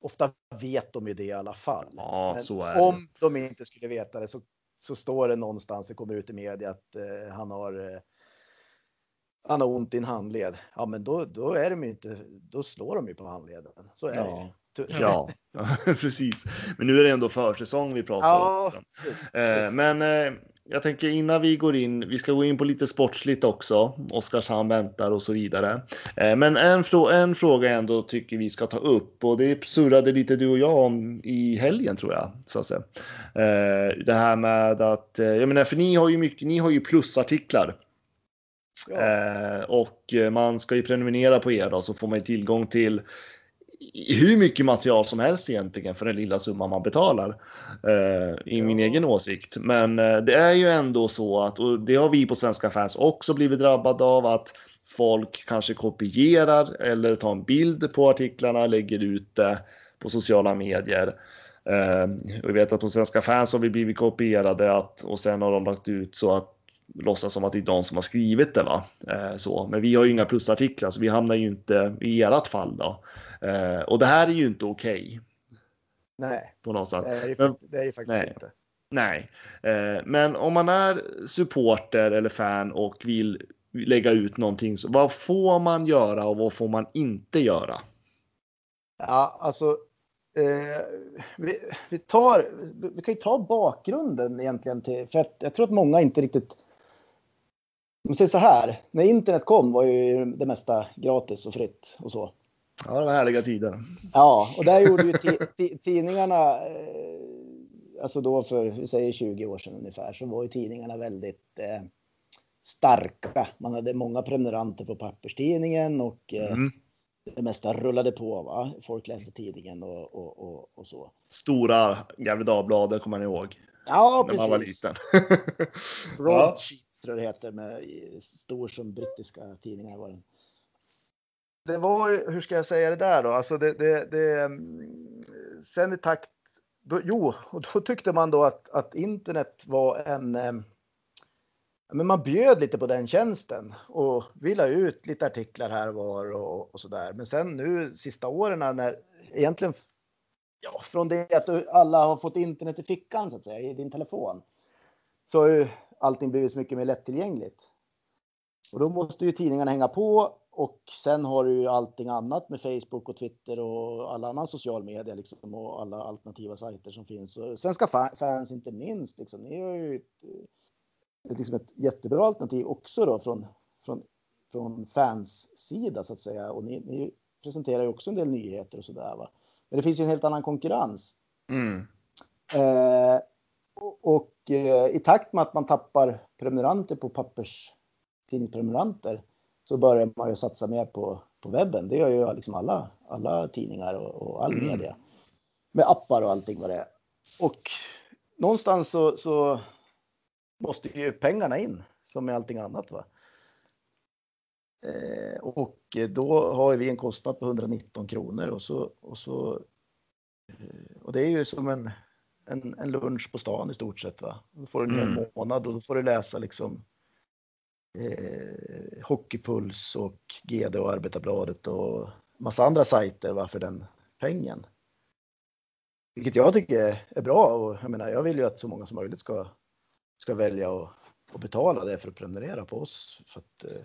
ofta vet de ju det i alla fall. Ja, så är det. om de inte skulle veta det så, så står det någonstans, det kommer ut i media att eh, han har eh, han har ont i en handled. Ja, men då, då är de ju inte, då slår de ju på handleden. Så är Ja. det. Ja, (laughs) (laughs) precis. Men nu är det ändå försäsong vi pratar Ja, om. Eh, precis. men eh, jag tänker innan vi går in, vi ska gå in på lite sportsligt också. Oskarshamn väntar och så vidare. Eh, men en, frå- en fråga jag ändå tycker vi ska ta upp och det surrade lite du och jag om i helgen tror jag. Så att säga. Eh, det här med att, eh, jag menar för ni har ju mycket, ni har ju plusartiklar. Ja. Eh, och eh, man ska ju prenumerera på er då så får man ju tillgång till hur mycket material som helst egentligen för den lilla summan man betalar. Eh, I min Ja. egen åsikt. Men eh, det är ju ändå så att, och det har vi på Svenska fans också blivit drabbade av, att folk kanske kopierar eller tar en bild på artiklarna, lägger ut det på sociala medier. Eh, vi vet att på Svenska fans har vi blivit kopierade att, och sen har de lagt ut så att låtsas som att det är de som har skrivit det. Va? Eh, så. Men vi har ju inga plusartiklar så vi hamnar ju inte i ert fall. Då. Eh, och det här är ju inte okej Nej, på något sätt. det är ju, Men- det är ju faktiskt nej. inte. Nej, eh, men om man är supporter eller fan och vill lägga ut någonting, så vad får man göra och vad får man inte göra? Ja, alltså. Eh, vi, vi, tar, vi kan ju ta bakgrunden egentligen till, för att jag tror att många inte riktigt. Om säger så här, när internet kom var ju det mesta gratis och fritt och så. Ja, det var härliga tider. Ja, och där gjorde ju ti, ti, tidningarna, eh, alltså då för, vi säger 20 år sedan ungefär, så var ju tidningarna väldigt eh, starka. Man hade många prenumeranter på papperstidningen och eh, Mm. det mesta rullade på. Va? Folk läste tidningen och, och, och, och så. Stora Gefle Dagbladet kommer man ihåg Ja, när man var precis. liten. Broadsheet tror jag det heter, med stor som brittiska tidningar var den. Det var ju, hur ska jag säga det där då? Alltså det, det, det mm, sen i takt, då, jo, och då tyckte man då att, att internet var en, men man bjöd lite på den tjänsten och vi la ut lite artiklar här och var och, och så där. Men sen nu sista åren när egentligen, ja, från det att alla har fått internet i fickan så att säga, i din telefon, så allting blivit så mycket mer lättillgängligt. Och då måste ju tidningarna hänga på och sen har du ju allting annat med Facebook och Twitter och alla annan social media liksom och alla alternativa sajter som finns. Och svenska fa- fans inte minst liksom. Ni har ju ett, ett, liksom ett jättebra alternativ också då från, från, från fans sida så att säga. Och ni, ni presenterar ju också en del nyheter och sådär va. Men det finns ju en helt annan konkurrens. Mm. Eh, och eh, i takt med att man tappar prenumeranter på papperstidningsprenumeranter så börjar man ju satsa mer på, på webben. Det gör ju liksom alla, alla tidningar och, och all Mm. media. Med appar och allting vad det är. Och någonstans så, så måste ju pengarna in som med allting annat. Va? Eh, och då har vi en kostnad på 119 kronor och så, och så eh, och det är ju som en, en, en lunch på stan i stort sett. Va? Då får du en Mm. månad och då får du läsa liksom eh, Hockeypuls och GD och Arbetarbladet och massa andra sajter va, för den pengen. Vilket jag tycker är bra och jag menar, jag vill ju att så många som möjligt ska, ska välja och, och betala det för att prenumerera på oss. För att, eh,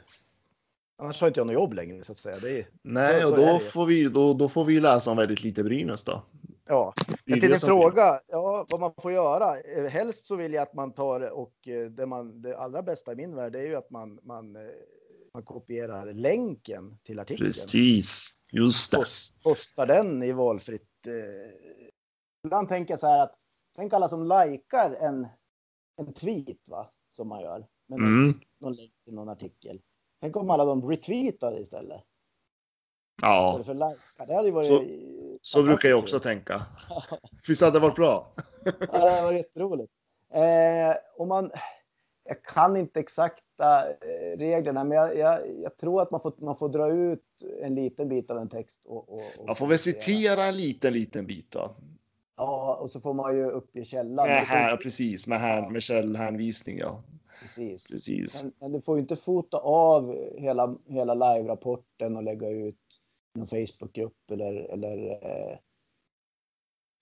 annars har inte jag något jobb längre så att säga. Det är, Nej, Så- och så då får, vi, då, då får vi läsa om väldigt lite Brynäs då. Ja, det till din fråga, ja, vad man får göra. Eh, Helst så vill jag att man tar och eh, det, man, det allra bästa i min värld är ju att man, man, eh, man kopierar länken till artikeln. Precis, just det. Post, postar den i valfritt. Ibland tänker jag så här att tänk alla som likar en, en tweet va, som man gör. Med någon, Mm. någon länk till någon artikel. Tänk om alla de retweetade istället. Ja, för likar. Det hade ju varit. Så- så brukar jag också tänka. (laughs) Visst hade det varit bra? (laughs) Ja, det var jätteroligt. Eh, och man, jag kan inte exakta eh, reglerna, men jag, jag, jag tror att man får, man får dra ut en liten bit av en text. Och, och, och Man får väl citera en liten, liten bit då. Ja, och så får man ju uppge källan. Får här, precis, med, här, med källhänvisning. Ja, Precis. precis. Men, men du får ju inte fota av hela, hela live-rapporten och lägga ut någon Facebookgrupp eller, eller eh,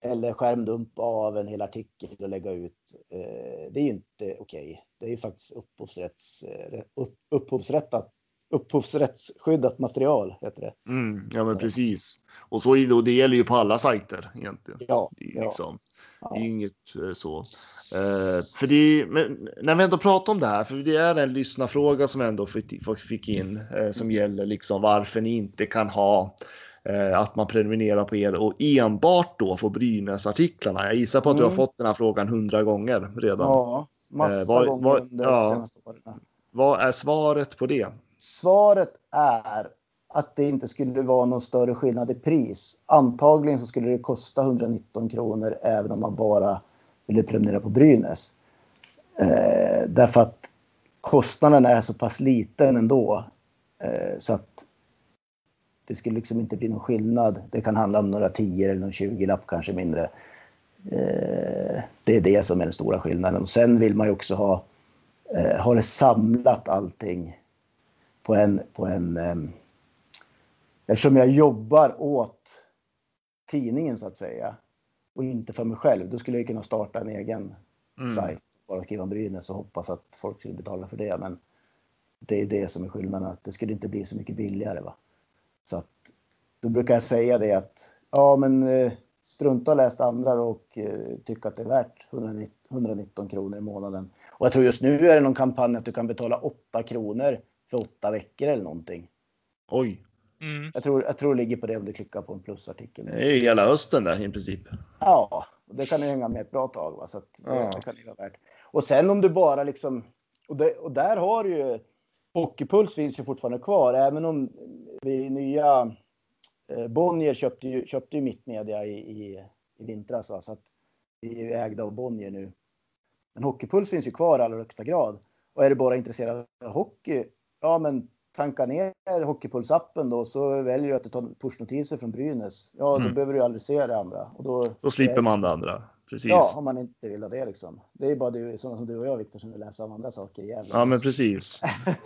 eller skärmdump av en hel artikel och lägga ut. Eh, det är ju inte okej. Okay. Det är ju faktiskt upphovsrätts, eh, upp, upphovsrättat upphovsrättsskyddat material heter det. Mm, ja, men precis. Och så är det, och det gäller ju på alla sajter egentligen. Ja, liksom, ja. Det är inget eh, så. Eh, för det, men när vi ändå pratar om det här, för det är en lyssnarfråga som ändå fick, fick in eh, som gäller liksom varför ni inte kan ha eh, att man prenumererar på er och enbart då får Brynäs-artiklarna. Jag gissar på att mm. du har mm. fått den här frågan hundra gånger redan. Ja, massa eh, vad, gånger under ja, de senaste åren. Vad är svaret på det? Svaret är att det inte skulle vara någon större skillnad i pris. Antagligen så skulle det kosta 119 kronor även om man bara ville prenumerera på Brynäs. Eh, därför att kostnaden är så pass liten ändå. Eh, så att det skulle liksom inte bli någon skillnad. Det kan handla om några 10 eller någon 20 lapp kanske mindre. Eh, det är det som är den stora skillnaden. Och sen vill man ju också ha, eh, ha det samlat allting på en, på en ehm, eftersom jag jobbar åt tidningen så att säga och inte för mig själv, då skulle jag kunna starta en egen mm. sajt, bara skriva om Brynäs och hoppas att folk skulle betala för det. Men det är det som är skillnaden, att det skulle inte bli så mycket billigare. Va? Så att då brukar jag säga det att ja, men eh, strunta och läs andra och eh, tycka att det är värt 119, 119 kronor i månaden. Och jag tror just nu är det någon kampanj att du kan betala 8 kronor för åtta veckor eller någonting. Oj. Mm. Jag, tror, jag tror det ligger på det om du klickar på en plusartikel. Det är hela hösten där i princip. Ja, det kan du hänga med ett bra tag. Va? Så att, ja. det kan vara värt. Och sen om du bara liksom, och, det, och där har du ju, Hockeypuls finns ju fortfarande kvar, även om vi nya eh, Bonnier köpte ju, köpte ju Mittmedia i, i, i vintras. Va? Så att vi är ju ägda av Bonnier nu. Men Hockeypuls finns ju kvar i allra högsta grad. Och är du bara intresserad av hockey, ja men tanka ner Hockeypuls-appen då så väljer du att du tar pushnotiser från Brynäs. Ja, då mm. behöver du aldrig se det andra. Och då, då slipper man det andra. Precis. Ja, om man inte vill ha det liksom. Det är bara du, sådana som du och jag Viktor som vill läsa om andra saker. Jävlar. Ja, men precis. (laughs)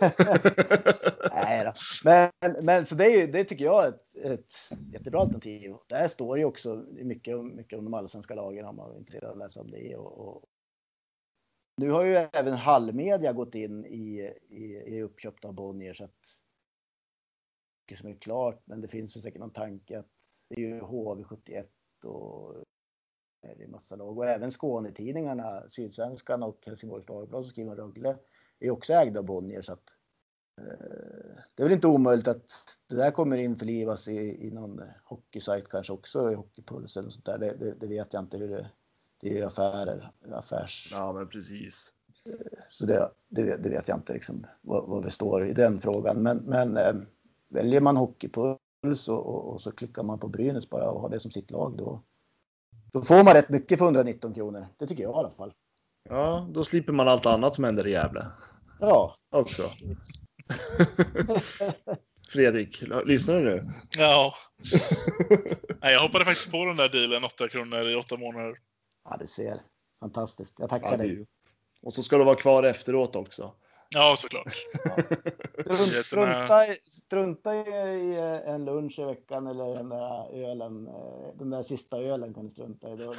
Nej då. Men, men så det, är, det tycker jag är ett, ett jättebra alternativ. Där står ju också mycket, mycket om de allsvenska lagen om man är intresserad av att läsa om det och, och, nu har ju även Hallmedia gått in i, i, i uppköpt av Bonnier så att det som är klart, men det finns ju säkert någon tanke att det är ju HV71 och det är massa lag och även Skånetidningarna, Sydsvenskan och Helsingborgs Dagblad som skriver Rögle är också ägda av Bonnier så att eh, det är väl inte omöjligt att det där kommer införlivas i, i någon hockeysajt kanske också, i Hockeypulsen och sånt där. Det, det, det vet jag inte hur det det är ju affärer, affärs... Ja, men precis. Så det, det, det vet jag inte liksom vad, vad, vi står i den frågan. Men, men äh, väljer man Hockeypuls och, och, och, så klickar man på Brynäs bara och har det som sitt lag då, då får man rätt mycket för 119 kronor. Det tycker jag i alla fall. Ja, då slipper man allt annat som händer i Gävle. Ja. Också. (laughs) Fredrik, lyssnar du nu? Ja. Nej, jag hoppade faktiskt på den där dealen 8 kronor i 8 månader. Ja, du ser. Fantastiskt. Jag tackar ja, dig. Och så ska du vara kvar efteråt också. Ja, såklart. Ja. (laughs) strunta, i, strunta i en lunch i veckan eller den där ölen. Eh, den där sista ölen kan du strunta i. Då, då,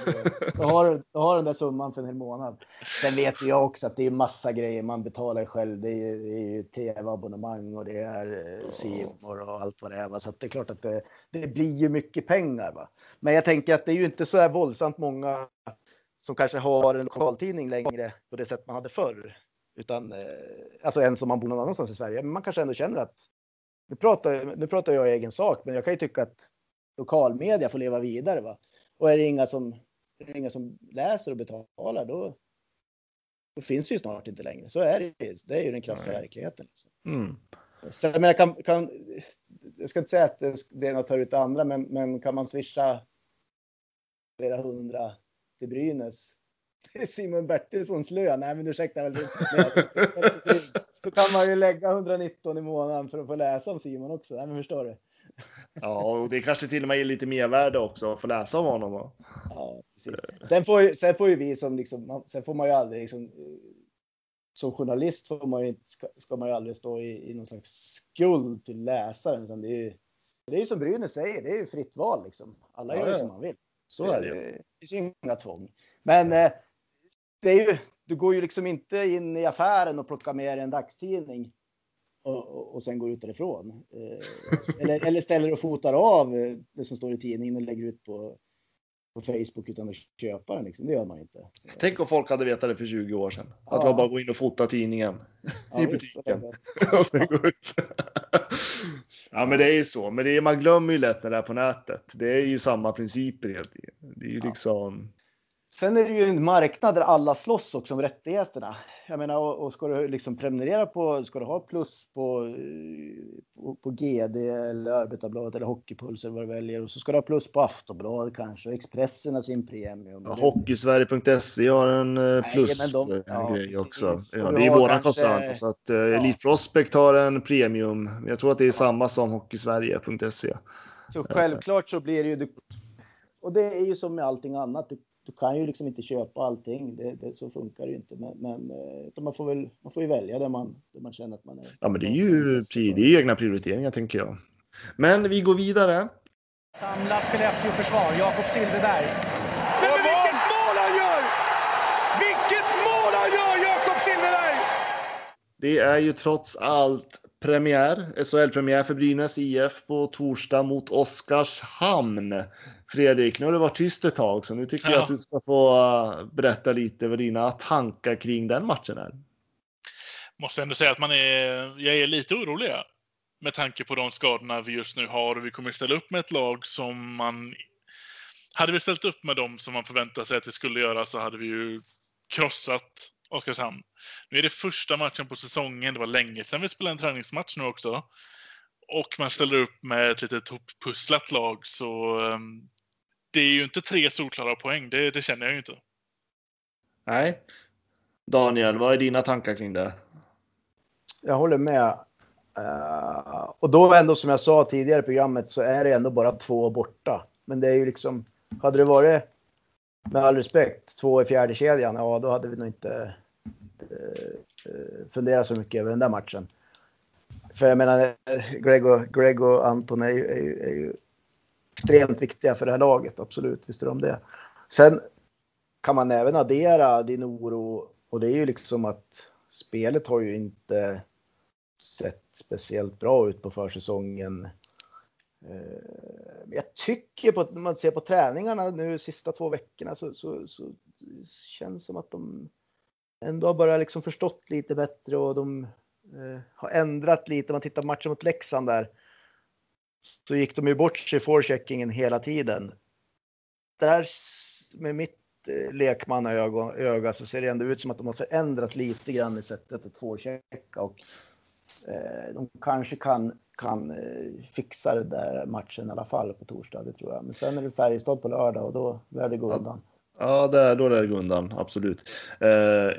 då, har, då har den där summan för en hel månad. Sen vet jag också att det är massa grejer man betalar själv. Det är, det är ju tv-abonnemang och det är eh, Simor och allt vad det är. Va? Så det är klart att det, det blir ju mycket pengar. Va? Men jag tänker att det är ju inte så här våldsamt många som kanske har en lokaltidning längre på det sätt man hade förr. Utan, eh, alltså en som man bor någon annanstans i Sverige. Men man kanske ändå känner att, nu pratar, nu pratar jag i egen sak, men jag kan ju tycka att lokalmedia får leva vidare. Va? Och är det inga som, är det inga som läser och betalar, då, då finns det ju snart inte längre. Så är det Det är ju den krassa verkligheten. Liksom. Mm. Så jag, menar, kan, kan, jag ska inte säga att det ena tar ut andra, men, men kan man swisha flera hundra till Brynäs. Simon Bertilssons lön. Nej, men ursäkta. Väl, så kan man ju lägga 119 i månaden för att få läsa om Simon också. Nej, men förstår du? Ja, och det kanske till och med ger lite mervärde också att få läsa om honom. Ja, precis. Sen får, ju, sen får ju vi som liksom, sen får man ju aldrig liksom, som journalist får man ju, ska, ska man ju aldrig stå i, i någon slags skuld till läsaren, utan det är ju, det är ju som Brynäs säger, det är ju fritt val liksom. Alla gör ja, ja. som man vill. Så är det ju. Det finns inga tvång. Men eh, det är ju, du går ju liksom inte in i affären och plockar med dig en dagstidning och, och, och sen går ut därifrån. Eh, eller, eller ställer och fotar av eh, det som står i tidningen och lägger ut på, på Facebook utan att köpa den. Liksom. Det gör man ju inte. Tänk om folk hade vetat det för 20 år sedan. Att Ja. det var bara att gå in och fota tidningen Ja, i butiken. (laughs) och sen gå ut. ja, men det är ju så. Men det är, man glömmer ju lätt när det är på nätet. Det är ju samma principer egentligen. Det är ju liksom. Sen är det ju en marknad där alla slåss också om rättigheterna. Jag menar, och, och ska du liksom prenumerera på, ska du ha plus på, eh, på, på GD eller Arbetarbladet eller Hockeypuls eller vad du väljer och så ska du ha plus på Aftonbladet kanske och Expressen har sin premium. Ja, Hockeysverige.se har en eh, Nej, plus men de- eh, ja, också. Ja, det är våran kanske- koncern. Så att eh, Elite Prospect har en premium. Jag tror att det är samma som Hockeysverige.se. Så självklart så blir det ju, och det är ju som med allting annat, du, du kan ju liksom inte köpa allting, det, det, så funkar det ju inte. Men, men eh, utan man, får väl, man får ju välja det man, det man känner att man är. Ja, men det är ju pri- det är egna prioriteringar tänker jag. Men vi går vidare. Samlat Skellefteå-försvar, Jakob Silfverberg. Men, men vilket mål han gör! Vilket mål han gör, Jakob Silfverberg! Det är ju trots allt premiär, SHL-premiär för Brynäs IF på torsdag mot Oskarshamn. Fredrik, nu har det varit tyst ett tag, så nu tycker jag Ja. att du ska få uh, berätta lite vad dina tankar kring den matchen är. Måste ändå säga att man är, jag är lite orolig. Med tanke på de skadorna vi just nu har. Och vi kommer ställa upp med ett lag som man... Hade vi ställt upp med dem som man förväntade sig att vi skulle göra så hade vi ju krossat Oskarshamn. Nu är det första matchen på säsongen. Det var länge sedan vi spelade en träningsmatch nu också. Och man ställer upp med ett litet hoppusslat lag. Så ehm, det är ju inte tre solklara poäng. Det, det känner jag ju inte. Nej. Daniel, vad är dina tankar kring det? Jag håller med. Eh, och då ändå som jag sa tidigare i programmet så är det ändå bara två borta. Men det är ju liksom, hade det varit med all respekt två i fjärde kedjan, ja då hade vi nog inte eh, funderat så mycket över den där matchen. För jag menar, eh, Greg och, Greg och Anton är ju, är, ju, är ju extremt viktiga för det här laget, absolut, visste de det. Sen kan man även addera din oro och det är ju liksom att spelet har ju inte sett speciellt bra ut på försäsongen. Eh, jag tycker på, när man ser på träningarna nu sista två veckorna så, så, så känns det som att de ändå har börjat liksom förstått lite bättre och de eh, har ändrat lite. Man tittar på matchen mot Leksand där. Så gick de ju bort sig i forecheckingen hela tiden. Där med mitt eh, lekmannaöga öga så ser det ändå ut som att de har förändrat lite grann i sättet att forechecka och eh, de kanske kan, kan eh, fixa det där matchen i alla fall på torsdag, det tror jag. Men sen är det Färjestad på lördag och då lär det gå undan. Ja, där, då lär det gå undan, absolut. Eh,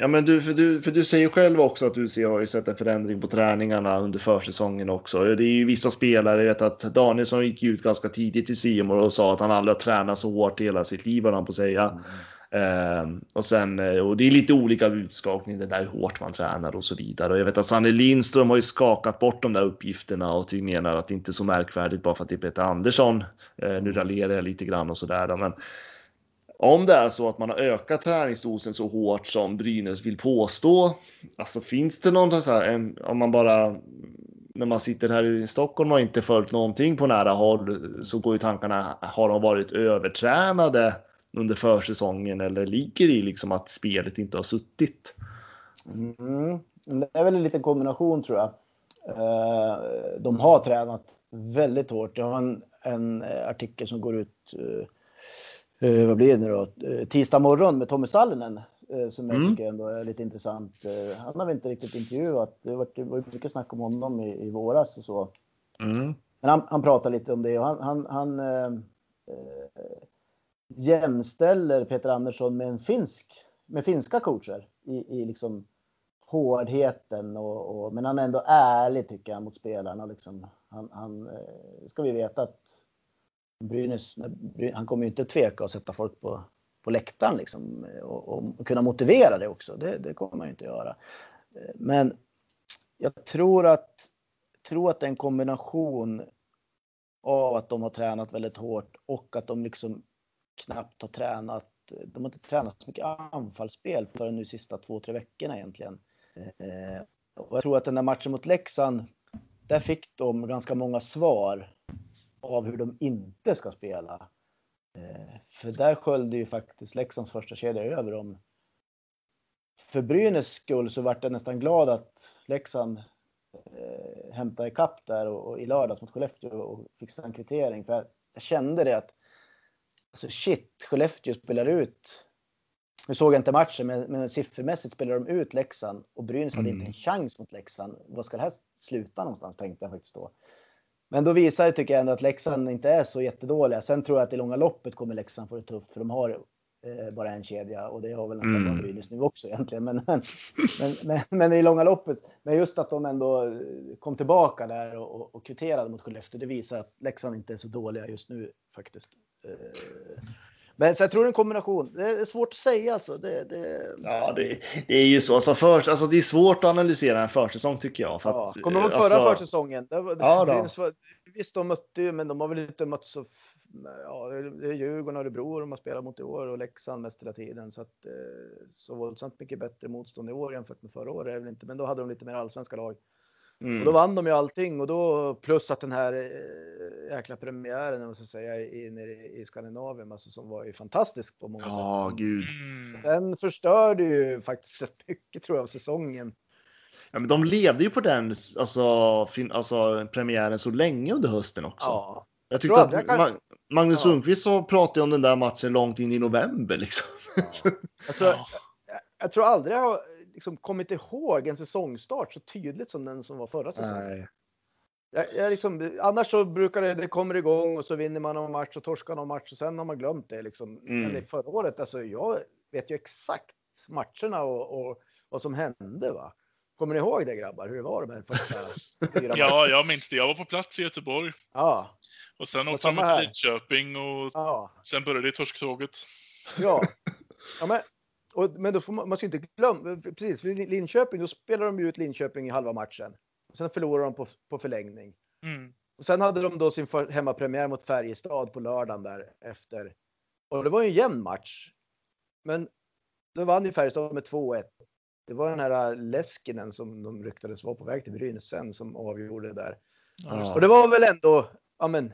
ja, men du, för, du, för du säger själv också att du ser, har ju sett en förändring på träningarna under försäsongen också. Det är ju vissa spelare, jag vet att Danielsson gick ut ganska tidigt i Simor och sa att han aldrig har tränat så hårt i hela sitt liv, höll han på att säga. Eh, och, sen, eh, och det är lite olika utskakning, det där hur hårt man tränar och så vidare. Och jag vet att Sanne Lindström har ju skakat bort de där uppgifterna och menar att det inte är så märkvärdigt bara för att det är Peter Andersson. Eh, nu raljerar jag lite grann och så där, Men om det är så att man har ökat träningsdosen så hårt som Brynäs vill påstå, alltså finns det någon så här, en, om man bara när man sitter här i Stockholm och inte följt någonting på nära håll så går ju tankarna, har de varit övertränade under försäsongen eller ligger i liksom att spelet inte har suttit? Mm. Det är väl en liten kombination tror jag. Eh, de har tränat väldigt hårt. Jag har en, en eh, artikel som går ut, eh, eh, vad blir det nu då, Eh, tisdag morgon med Tommy Sallinen eh, som jag Mm. tycker ändå är lite intressant. Eh, Han har vi inte riktigt intervjuat. Det var, det var ju mycket snack om honom i, i våras och så. Mm. Men han, han pratar lite om det och han, han, han eh, jämställer Peter Andersson med en finsk, med finska coacher i, i liksom hårdheten och, och men han är ändå ärlig tycker jag mot spelarna liksom. Han, han ska vi veta att Brynäs, han kommer ju inte tveka att sätta folk på, på läktaren liksom och, och kunna motivera det också. Det, det kommer man ju inte göra. Men jag tror att, tror att det är en kombination av att de har tränat väldigt hårt och att de liksom knappt har tränat. De har inte tränat så mycket anfallsspel förrän nu sista två, tre veckorna egentligen. Eh, och jag tror att den där matchen mot Leksand, där fick de ganska många svar av hur de inte ska spela. Eh, för där sköljde ju faktiskt Leksands första kedja över dem. För Brynäs skull så vart jag nästan glad att Leksand eh, hämtade ikapp där och, och i lördags mot Skellefteå och fixade en kvittering. För jag, jag kände det att alltså shit, Skellefteå spelar ut. Nu såg jag inte matchen, men, men siffermässigt spelar de ut Leksand och Brynäs hade inte en chans mot Leksand. Vad ska det här sluta någonstans tänkte jag faktiskt då. Men då visar det tycker jag ändå att Leksand inte är så jättedåliga. Sen tror jag att i långa loppet kommer Leksand få det tufft för de har eh, bara en kedja och det har väl nästan Mm. Brynäs nu också egentligen. Men, men, men, men, men i långa loppet, men just att de ändå eh, kom tillbaka där och, och, och kvitterade mot Skellefteå, det visar att Leksand inte är så dåliga just nu faktiskt. Eh, Men så jag tror det är en kombination. Det är svårt att säga alltså. Det, det, Ja, det, det är ju så. Alltså, för, alltså, det är svårt att analysera en försäsong tycker jag. För Ja. att, Kommer du ihåg alltså, förra försäsongen? Det var, Ja, då. Visst, de mötte ju, men de har väl inte mött så... Ja, det är Djurgården och Örebro de har spelat mot i år och Leksand mest hela tiden. Så att eh, så våldsamt mycket bättre motstånd i år jämfört med förra året är det väl inte. Men då hade de lite mer allsvenska lag. Mm. Och då vann de ju allting och då plus att den här eh, jäkla premiären, ska jag säga, i, nere i Skandinavien, alltså som var ju fantastisk på många Ja, sätt. gud. Mm. Den förstörde ju faktiskt rätt mycket tror jag av säsongen. Ja, men de levde ju på den alltså, fin, alltså, premiären så länge under hösten också. Ja, jag tror tyckte att jag kan- Ma- Magnus Ja. Sundqvist så pratade om den där matchen långt in i november. Liksom. Alltså, Ja. jag, (laughs) jag tror aldrig jag har liksom kommit ihåg en säsongstart så tydligt som den som var förra säsongen. Nej. Jag, jag liksom, annars så brukar det, det kommer igång och så vinner man någon match och torskar någon match och sen har man glömt det. Liksom. Mm. Men i förra året, alltså, jag vet ju exakt matcherna och, och vad som hände. Va? Kommer ni ihåg det grabbar? Hur det var de här första (laughs) fyra? Ja, jag minns det. Jag var på plats i Göteborg. Ja, Och sen åkte de till. Lidköping och ja, sen började det torsktåget. ja. (laughs) ja men, och, men då får man, man ska inte glömma, precis, för Linköping, då spelar de ju ut Linköping i halva matchen. Sen förlorar de på, på förlängning. Mm. Och sen hade de då sin för, hemmapremiär mot Färjestad på lördagen där efter. Och det var ju en jämn match. Men då vann ju Färjestad med 2-1. Det var den här Leskinen som de ryktades vara på väg till Brynäs sen som avgjorde det där. Ja. Och det var väl ändå, ja men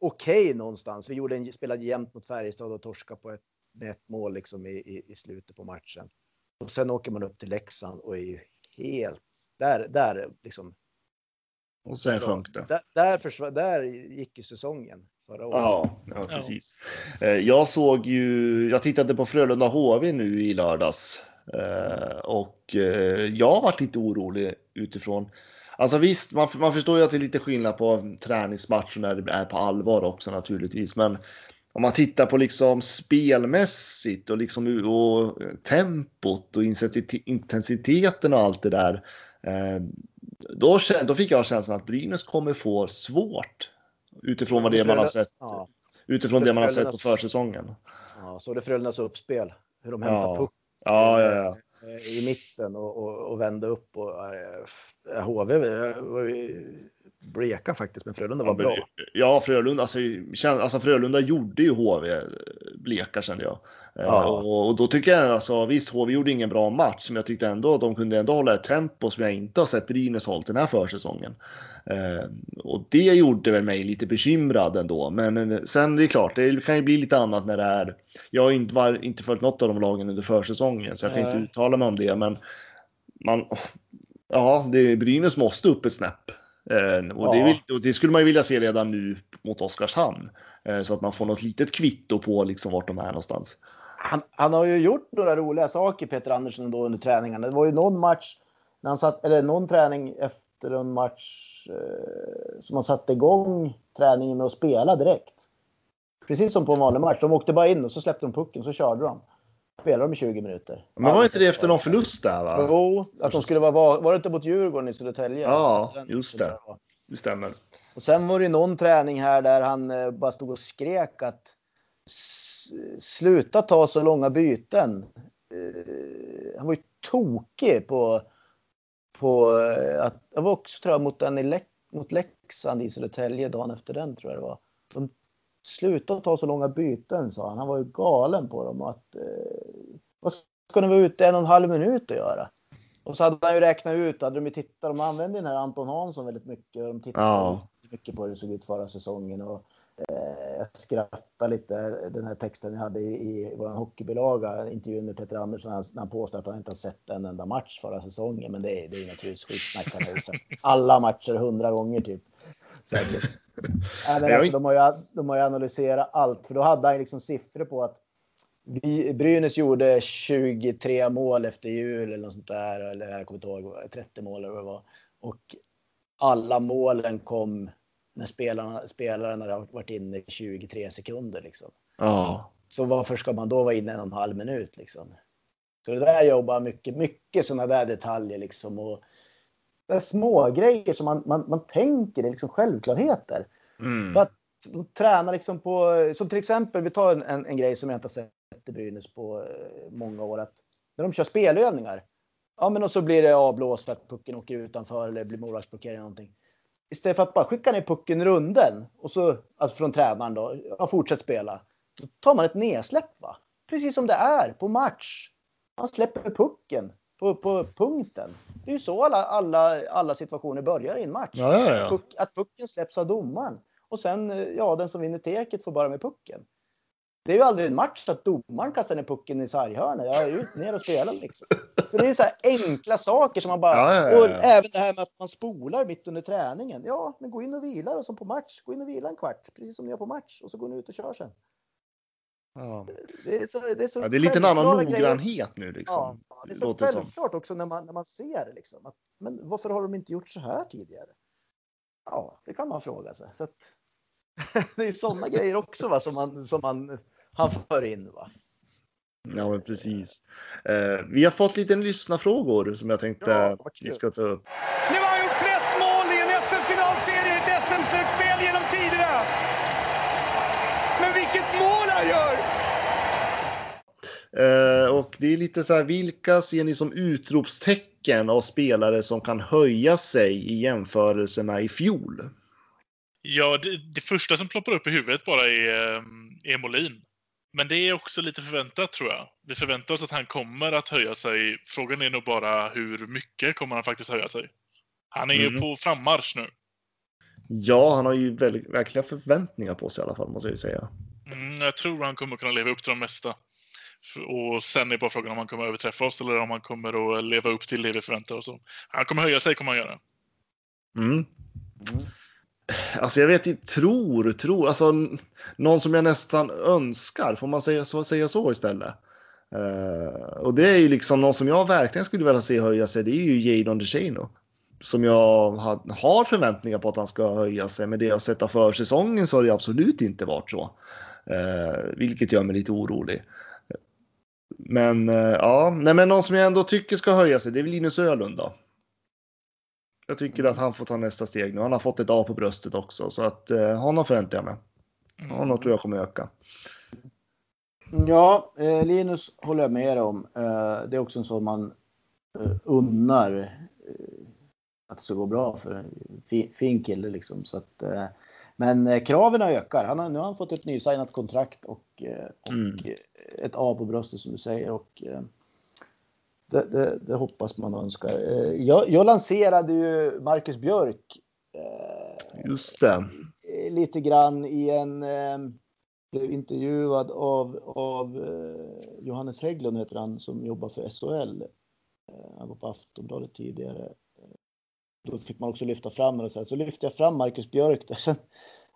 okej någonstans. Vi gjorde en, spelade jämnt mot Färjestad och torska på ett, med ett mål liksom i, i, i slutet på matchen. Och sen åker man upp till Leksand och är ju helt, där, där liksom, Och sen sjönk det. där, där, där gick ju säsongen förra året. Ja, ja, precis. Eh, Jag såg ju, jag tittade på Frölunda HV nu i lördags Eh, och eh, jag har varit lite orolig utifrån. Alltså visst, man, man förstår ju att det är lite skillnad på träningsmatch och när det är på allvar också naturligtvis. Men om man tittar på liksom spelmässigt och liksom och tempot och intensit- intensiteten och allt det där. Eh, då, då fick jag känslan att Brynäs kommer få svårt utifrån vad det man har sett. Ja, Utifrån det man har sett på försäsongen. ja, så det Frölundas uppspel. Hur de hämtar Ja. puck Ja, ja, eh, i mitten och, och, och vände upp. Och, eh, HV eh, var ju bleka faktiskt, men Frölunda var bra. Ja, Frölunda, alltså, alltså Frölunda gjorde ju HV bleka kände jag. Eh, Ja. Och, och då tycker jag alltså, visst HV gjorde ingen bra match, men jag tyckte ändå att de kunde ändå hålla ett tempo som jag inte har sett Brynäs hållit den här försäsongen. Eh, och det gjorde väl mig lite bekymrad ändå. Men eh, sen det är klart, det kan ju bli lite annat när det är. Jag har inte, var, inte följt något av de lagen under försäsongen, så jag kan Nej. inte uttala mig om det. Men man, ja, det, Brynäs måste upp ett snäpp. Eh, och, det Ja. vill, och det skulle man ju vilja se redan nu mot Oskarshamn. Eh, så att man får något litet kvitto på liksom vart de är någonstans. Han, han har ju gjort några roliga saker, Peter Andersson, då under träningarna. Det var ju någon match, när han satt, eller någon träning efter en match eh, som han satte igång träningen med att spela direkt. Precis som på en vanlig match. De åkte bara in och så släppte de pucken och så körde de. Spelade de i 20 minuter. Men var inte det efter någon förlust där va? Jo, att de skulle vara, var det inte mot Djurgården i Södertälje? Ja, just det. Det stämmer. Och sen var det någon träning här där han eh, bara stod och skrek att "S- sluta ta så långa byten. Eh, han var ju tokig på, på eh, att, jag var också tror jag mot den i Lek, mot Leksand i Södertälje dagen efter den tror jag det var. De Sluta ta så långa byten, sa han. Han var ju galen på dem. Att, eh, vad ska ni vara ute en och en halv minut att göra? Och så hade han ju räknat ut, hade de ju tittat, de använde den här Anton Hansson väldigt mycket. Och de tittade Ja. mycket på hur det såg ut förra säsongen. Och, eh, jag skrattade lite, den här texten jag hade i, i vår hockeybilaga, intervjun med Peter Andersson, när han, när han påstår att han inte har sett en enda match förra säsongen. Men det är, det är naturligtvis skitsnack. Han har ju sett alla matcher hundra gånger typ. Säkert. (laughs) Nej, men alltså, de, har ju, de har ju analyserat allt, för då hade han liksom siffror på att vi, Brynäs gjorde 23 mål efter jul eller något sånt där. Eller jag kommer inte ihåg, 30 mål eller vad det var. Och alla målen kom när spelarna, spelaren hade varit inne i 23 sekunder. Liksom. Ja. Så varför ska man då vara inne en och en halv minut? Liksom? Så det där jobbar mycket, mycket sådana där detaljer liksom. Och små grejer som man, man, man tänker är liksom självklarheter. Mm. Att de tränar liksom på, som till exempel, vi tar en, en, en grej som jag inte har sett i Brynäs på eh, många år. Att när de kör spelövningar, ja men och så blir det avblåst för att pucken åker utanför eller blir målvaktsblockering eller någonting. Istället för att bara skicka ner pucken runden och så, alltså från tränaren då, ja, fortsätt spela. Då tar man ett nedsläpp va? Precis som det är på match. Man släpper pucken på, på punkten. Det är ju så alla, alla, alla situationer börjar i en match. Ja, ja, ja. Puck, att pucken släpps av domaren. Och sen, eh, ja, den som vinner teket får bara med pucken. Det är ju aldrig en match att domaren kastar ner pucken i sarghörnet. Ja, ut, ner och spela liksom. Så det är ju så här enkla saker som man bara... Ja, ja, ja, Och även det här med att man spolar mitt under träningen. Ja, men gå in och vila då som på match. Gå in och vila en kvart, precis som ni gör på match. Och så går ni ut och kör sen. Ja. Det är, så, det är, så Ja, det är lite en annan noggrannhet nu liksom. Ja, det är så låter som. självklart också när man, när man ser det. Liksom. Att, men varför har de inte gjort så här tidigare? Ja, det kan man fråga sig. Så att, (laughs) det är sådana grejer också va, som, man, som man, han för in. Va? Ja, men precis. Eh, vi har fått lite lyssnarfrågor som jag tänkte Ja, vi ska ta upp. Nu har han gjort flest mål i en SM-finalserie i ett SM-slutspel genom tiderna. Men vilket mål han gör! Eh, och det är lite så här, vilka ser ni som utropstecken av spelare som kan höja sig i jämförelse med i fjol? Ja, det, det första som ploppar upp i huvudet bara är, eh, är Molin. Men det är också lite förväntat tror jag. Vi förväntar oss att han kommer att höja sig. Frågan är nog bara hur mycket kommer han faktiskt höja sig? Han är ju Mm. på frammarsch nu. Ja, han har ju väldigt, verkliga förväntningar på sig i alla fall, måste jag ju säga. Mm, jag tror han kommer kunna leva upp till de mesta. Och sen är bara frågan om han kommer överträffa oss eller om han kommer att leva upp till det vi förväntar oss. Han kommer höja sig, kommer han göra. Mm. Alltså jag vet inte, tror, tror, alltså någon som jag nästan önskar, får man säga så, säga så istället? Uh, och det är ju liksom någon som jag verkligen skulle vilja se höja sig, det är ju Jadon DeShano. Som jag har, har förväntningar på att han ska höja sig, men det jag sett av försäsongen så har det absolut inte varit så. Uh, vilket gör mig lite orolig. Men eh, ja, nej men någon som jag ändå tycker ska höja sig, det är väl Linus Ölund då. Jag tycker att han får ta nästa steg nu. Han har fått ett A på bröstet också, så att eh, honom förväntar jag mig. Honom tror jag kommer öka. Ja, eh, Linus håller jag med om. Eh, det är också en sån man eh, unnar eh, att det ska gå bra för en fi, fin kille liksom. Så att, eh, men kraven ökar. Han har, nu har han fått ett nysignat kontrakt och, och Mm. Ett A på bröstet som du säger. Och, eh, det, det, det hoppas man och önskar. Eh, jag, jag lanserade ju Marcus Björk eh, Just det. lite grann i en blev intervjuad av, av Johannes Hägglund heter han som jobbar för SHL. Han var på Aftonbladet tidigare. Då fick man också lyfta fram det och så, här. så lyfte jag fram Marcus Björk där. (laughs) Sen,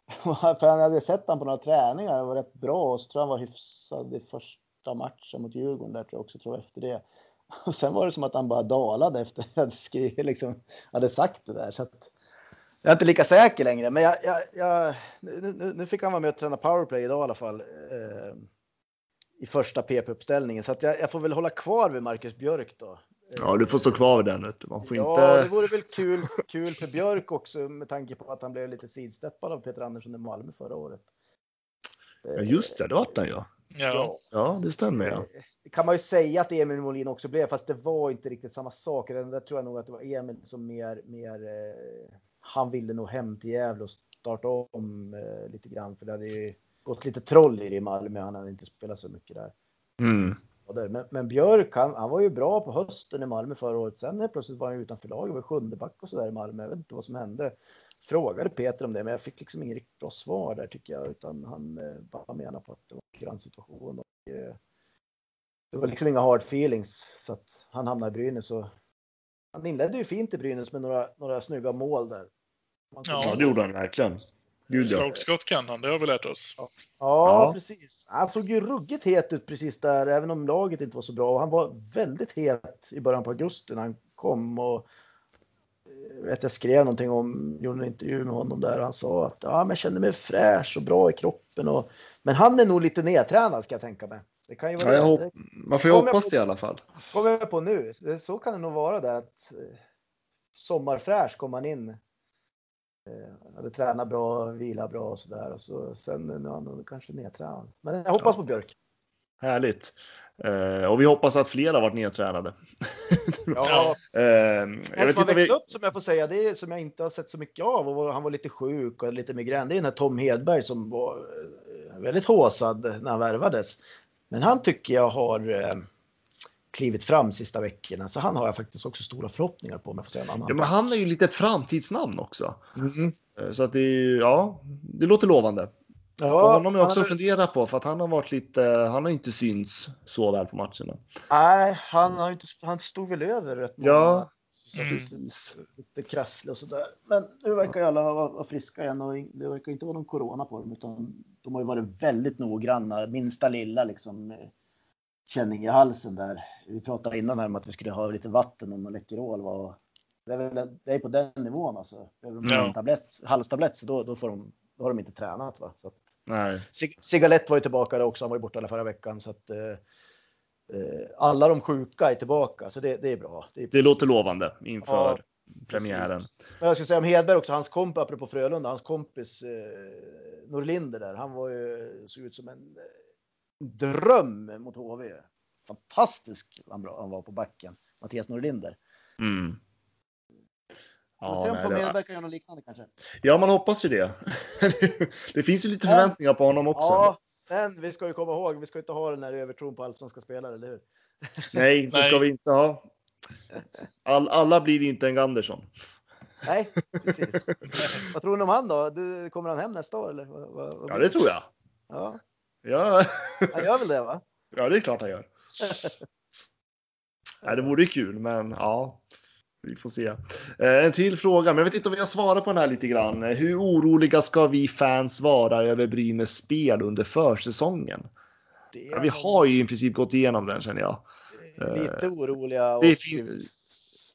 (laughs) för jag hade sett han på några träningar han var rätt bra och så tror jag han var hyfsad i första matchen mot Djurgården där tror jag också tror jag efter det. (laughs) Och sen var det som att han bara dalade efter att jag hade skrivit liksom, hade sagt det där. Så att, jag är inte lika säker längre, men jag, jag, jag, nu, nu- nu fick han vara med och träna powerplay idag i alla fall. Eh, I första PP-uppställningen, så att jag, jag får väl hålla kvar vid Marcus Björk då. Ja, du får stå kvar vid den. Man får ja, inte... det vore väl kul, kul för Björk också med tanke på att han blev lite sidsteppad av Peter Andersson i Malmö förra året. Ja, just det, det vart han ja. Ja. Ja, det stämmer ja. Det kan man ju säga att Emil Molin också blev, fast det var inte riktigt samma sak. Den där tror jag nog att det var Emil som mer, mer eh, han ville nog hem till Gävle och starta om eh, lite grann. För det hade ju gått lite troll i det i Malmö. Han har inte spelat så mycket där. Mm. Men, men Björk, han, han, var ju bra på hösten i Malmö förra året. Sen plötsligt var han utanför laget, var sjunde back och så där i Malmö. Jag vet inte vad som hände. Frågade Peter om det, men jag fick liksom inget riktigt bra svar där tycker jag, utan han eh, bara menar på att det var en grannsituation. Och, eh, det var liksom inga hard feelings så att han hamnade i Brynäs. Och, han inledde ju fint i Brynäs med några, några snygga mål där. Ja, det gjorde han verkligen. Slagskott kan han, det har vi lärt oss. Ja, ja, precis. Han såg ju ruggigt het ut precis där, även om laget inte var så bra. Han var väldigt het i början på augusti när han kom. Och, jag, vet, jag skrev någonting om, gjorde en intervju med honom där. Han sa att ja, men jag kände mig fräsch och bra i kroppen. Och, men han är nog lite nedtränad ska jag tänka mig. Det kan ju vara ja, hopp, man får ju hoppas det i alla fall. Kommer jag på nu. Så kan det nog vara där att eh, sommarfräsch kom han in Eh, hade tränat bra, vila bra och sådär. Och så, sen nu är han kanske nedtränad. Men jag hoppas ja. på Björk. Härligt. Eh, och vi hoppas att fler har varit nedtränade. (laughs) ja, eh, jag vet som har växt vi... upp som jag får säga, det är som jag inte har sett så mycket av. Och han var lite sjuk och lite migrän. Det är den här Tom Hedberg som var eh, väldigt håsad när han värvades. Men han tycker jag har eh, klivit fram sista veckorna. Så han har jag faktiskt också stora förhoppningar på. Om jag får säga en annan. Ja, men han är ju lite ett framtidsnamn också. Mm. Så att det, ja, det låter lovande. Ja, för honom är också är... fundera på för att han har varit lite, han har inte synts så väl på matcherna. Nej, han har inte, han stod väl över rätt många. Ja, precis. Lite krasslig och sådär. Men nu verkar ju alla vara friska igen och det verkar inte vara någon corona på dem utan de har ju varit väldigt noggranna. Minsta lilla liksom känning i halsen där. Vi pratade innan här om att vi skulle ha lite vatten och Läkerol var det är, väl, det är på den nivån alltså. Ja. En tablett, halstablett, så då, då, får de, då har de inte tränat. Va? Så att, Nej. Cigalett var ju tillbaka också, han var ju borta hela förra veckan. Så att, eh, eh, alla de sjuka är tillbaka, så det, det är bra. Det, är det låter lovande inför ja, premiären. Men jag ska säga om Hedberg också, hans kompis, apropå Frölunda, hans kompis eh, Norlinder där, han var ju, såg ut som en dröm mot HV. Fantastisk han var på backen, Mattias Norlinder. Mm. Ja, se om Tom Hedberg göra något liknande kanske. Ja, man hoppas ju det. (laughs) det finns ju lite förväntningar på honom också. Ja, men vi ska ju komma ihåg, vi ska inte ha den här övertron på allsvenska spelare, eller hur? (laughs) Nej, det ska vi inte ha. All, alla blir inte en Andersson. Nej, (laughs) precis. vad tror ni om han då? Du, kommer han hem nästa år? Eller? Vad, vad, ja, det tror jag. Ja. Ja. Han gör väl det, va? Ja, det är klart han gör. (laughs) Nej, det vore kul, men ja, vi får se. Eh, en till fråga, men jag vet inte om vi har svarat på den här lite grann. Hur oroliga ska vi fans vara över Brynäs spel under försäsongen? Ja, vi har ju i princip gått igenom den känner jag. Lite eh, oroliga. Det, finns...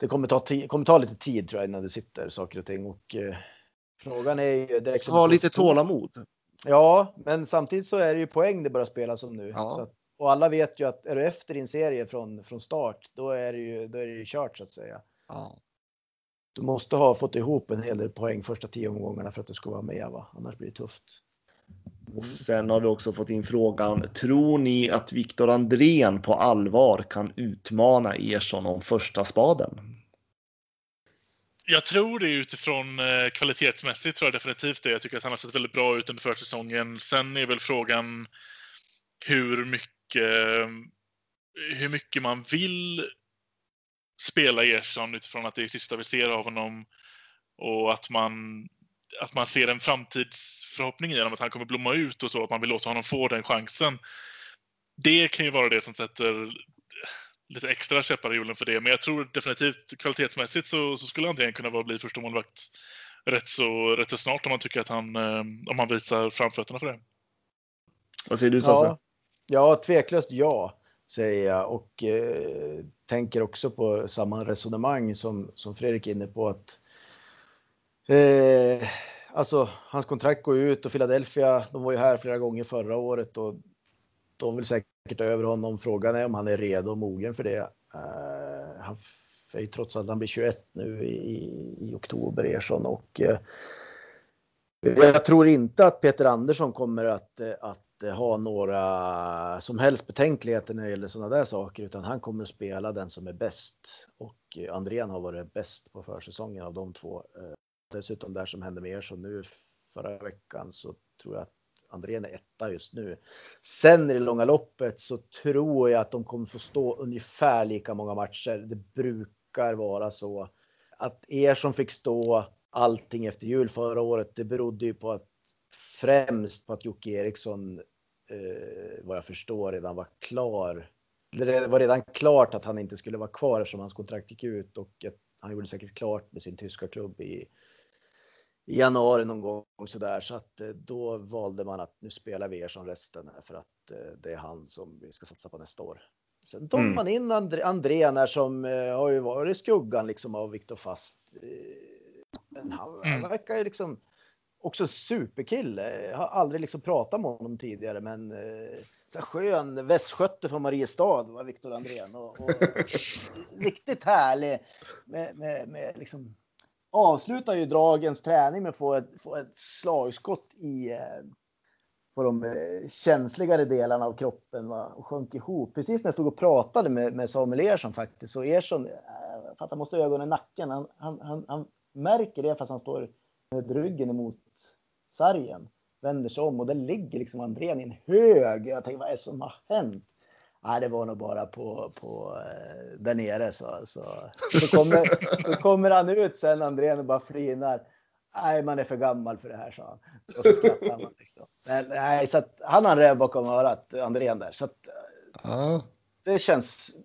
det kommer, ta kommer ta lite tid tror jag innan det sitter saker och ting och eh, frågan är ju. Det ha lite tålamod. Ja, men samtidigt så är det ju poäng det börjar spelas som nu. Ja. Att, och alla vet ju att är du efter din serie från, från start, då är det ju, då är det ju kört så att säga. Ja. Du måste ha fått ihop en hel del poäng första tio omgångarna för att du ska vara med, va? annars blir det tufft. Och sen har vi också fått in frågan. Tror ni att Viktor Andrén på allvar kan utmana Ersson om första spaden? Jag tror det utifrån eh, kvalitetsmässigt tror jag definitivt det. Jag tycker att han har sett väldigt bra ut under försäsongen. Sen är väl frågan hur mycket, hur mycket man vill spela Ersson utifrån att det är sista vi ser av honom och att man, att man ser en framtidsförhoppning i honom, att han kommer blomma ut och så, att man vill låta honom få den chansen. Det kan ju vara det som sätter lite extra käppar i hjulen för det. Men jag tror definitivt kvalitetsmässigt så, så skulle Andrén kunna bli första målvakt rätt så, rätt så snart om man tycker att han, eh, om han visar framfötterna för det. Vad säger du Sasse? Ja, ja tveklöst ja, säger jag. Och eh, tänker också på samma resonemang som, som Fredrik är inne på. att eh, Alltså, hans kontrakt går ut och Philadelphia, de var ju här flera gånger förra året och de vill säkert över honom. Frågan är om han är redo och mogen för det. Uh, han är ju trots allt... han blir 21 nu i, i oktober, Ersson. Och, uh, jag tror inte att Peter Andersson kommer att, eh, att ha några som helst betänkligheter när det gäller sådana där saker, utan han kommer att spela den som är bäst. Och Andrén har varit bäst på försäsongen av de två. Dessutom det som hände med Ersson nu förra veckan så tror jag att Andrén är etta just nu. Sen i det långa loppet så tror jag att de kommer få stå ungefär lika många matcher. Det brukar vara så att er som fick stå allting efter jul förra året, det berodde ju på att främst på att Jocke Eriksson, eh, vad jag förstår, redan var klar. Det var redan klart att han inte skulle vara kvar eftersom hans kontrakt gick ut och han gjorde säkert klart med sin tyska klubb i, i januari någon gång så där så att eh, då valde man att nu spelar vi er som resten för att eh, det är han som vi ska satsa på nästa år. Sen tog Mm. man in André, Andrén här som eh, har ju varit skuggan liksom av Viktor Fast. Men han, han Mm. verkar ju liksom också superkille. Jag har aldrig liksom pratat med honom tidigare, men eh, så skön västskötte från Mariestad var Viktor Andrén och, och (laughs) riktigt härlig med, med, med liksom avslutar ju dragens träning med att få ett, få ett slagskott i eh, på de eh, känsligare delarna av kroppen va? och sjönk ihop. Precis när jag stod och pratade med, med Samuel Ersson faktiskt, så Ersson, eh, för att han måste ha ögonen i nacken, han, han, han, han märker det fast han står med ryggen emot sargen, vänder sig om och där ligger liksom Andrén i en hög. Jag tänker, vad är det som har hänt? Nej, det var nog bara på, på eh, där nere så, så, så, kommer, så kommer han ut sen Andrén och bara flinar. Nej, man är för gammal för det här, sa han. Och man liksom. Men, nej, så att, han har en räv bakom örat, Andrén där. Så att, Ja. det känns,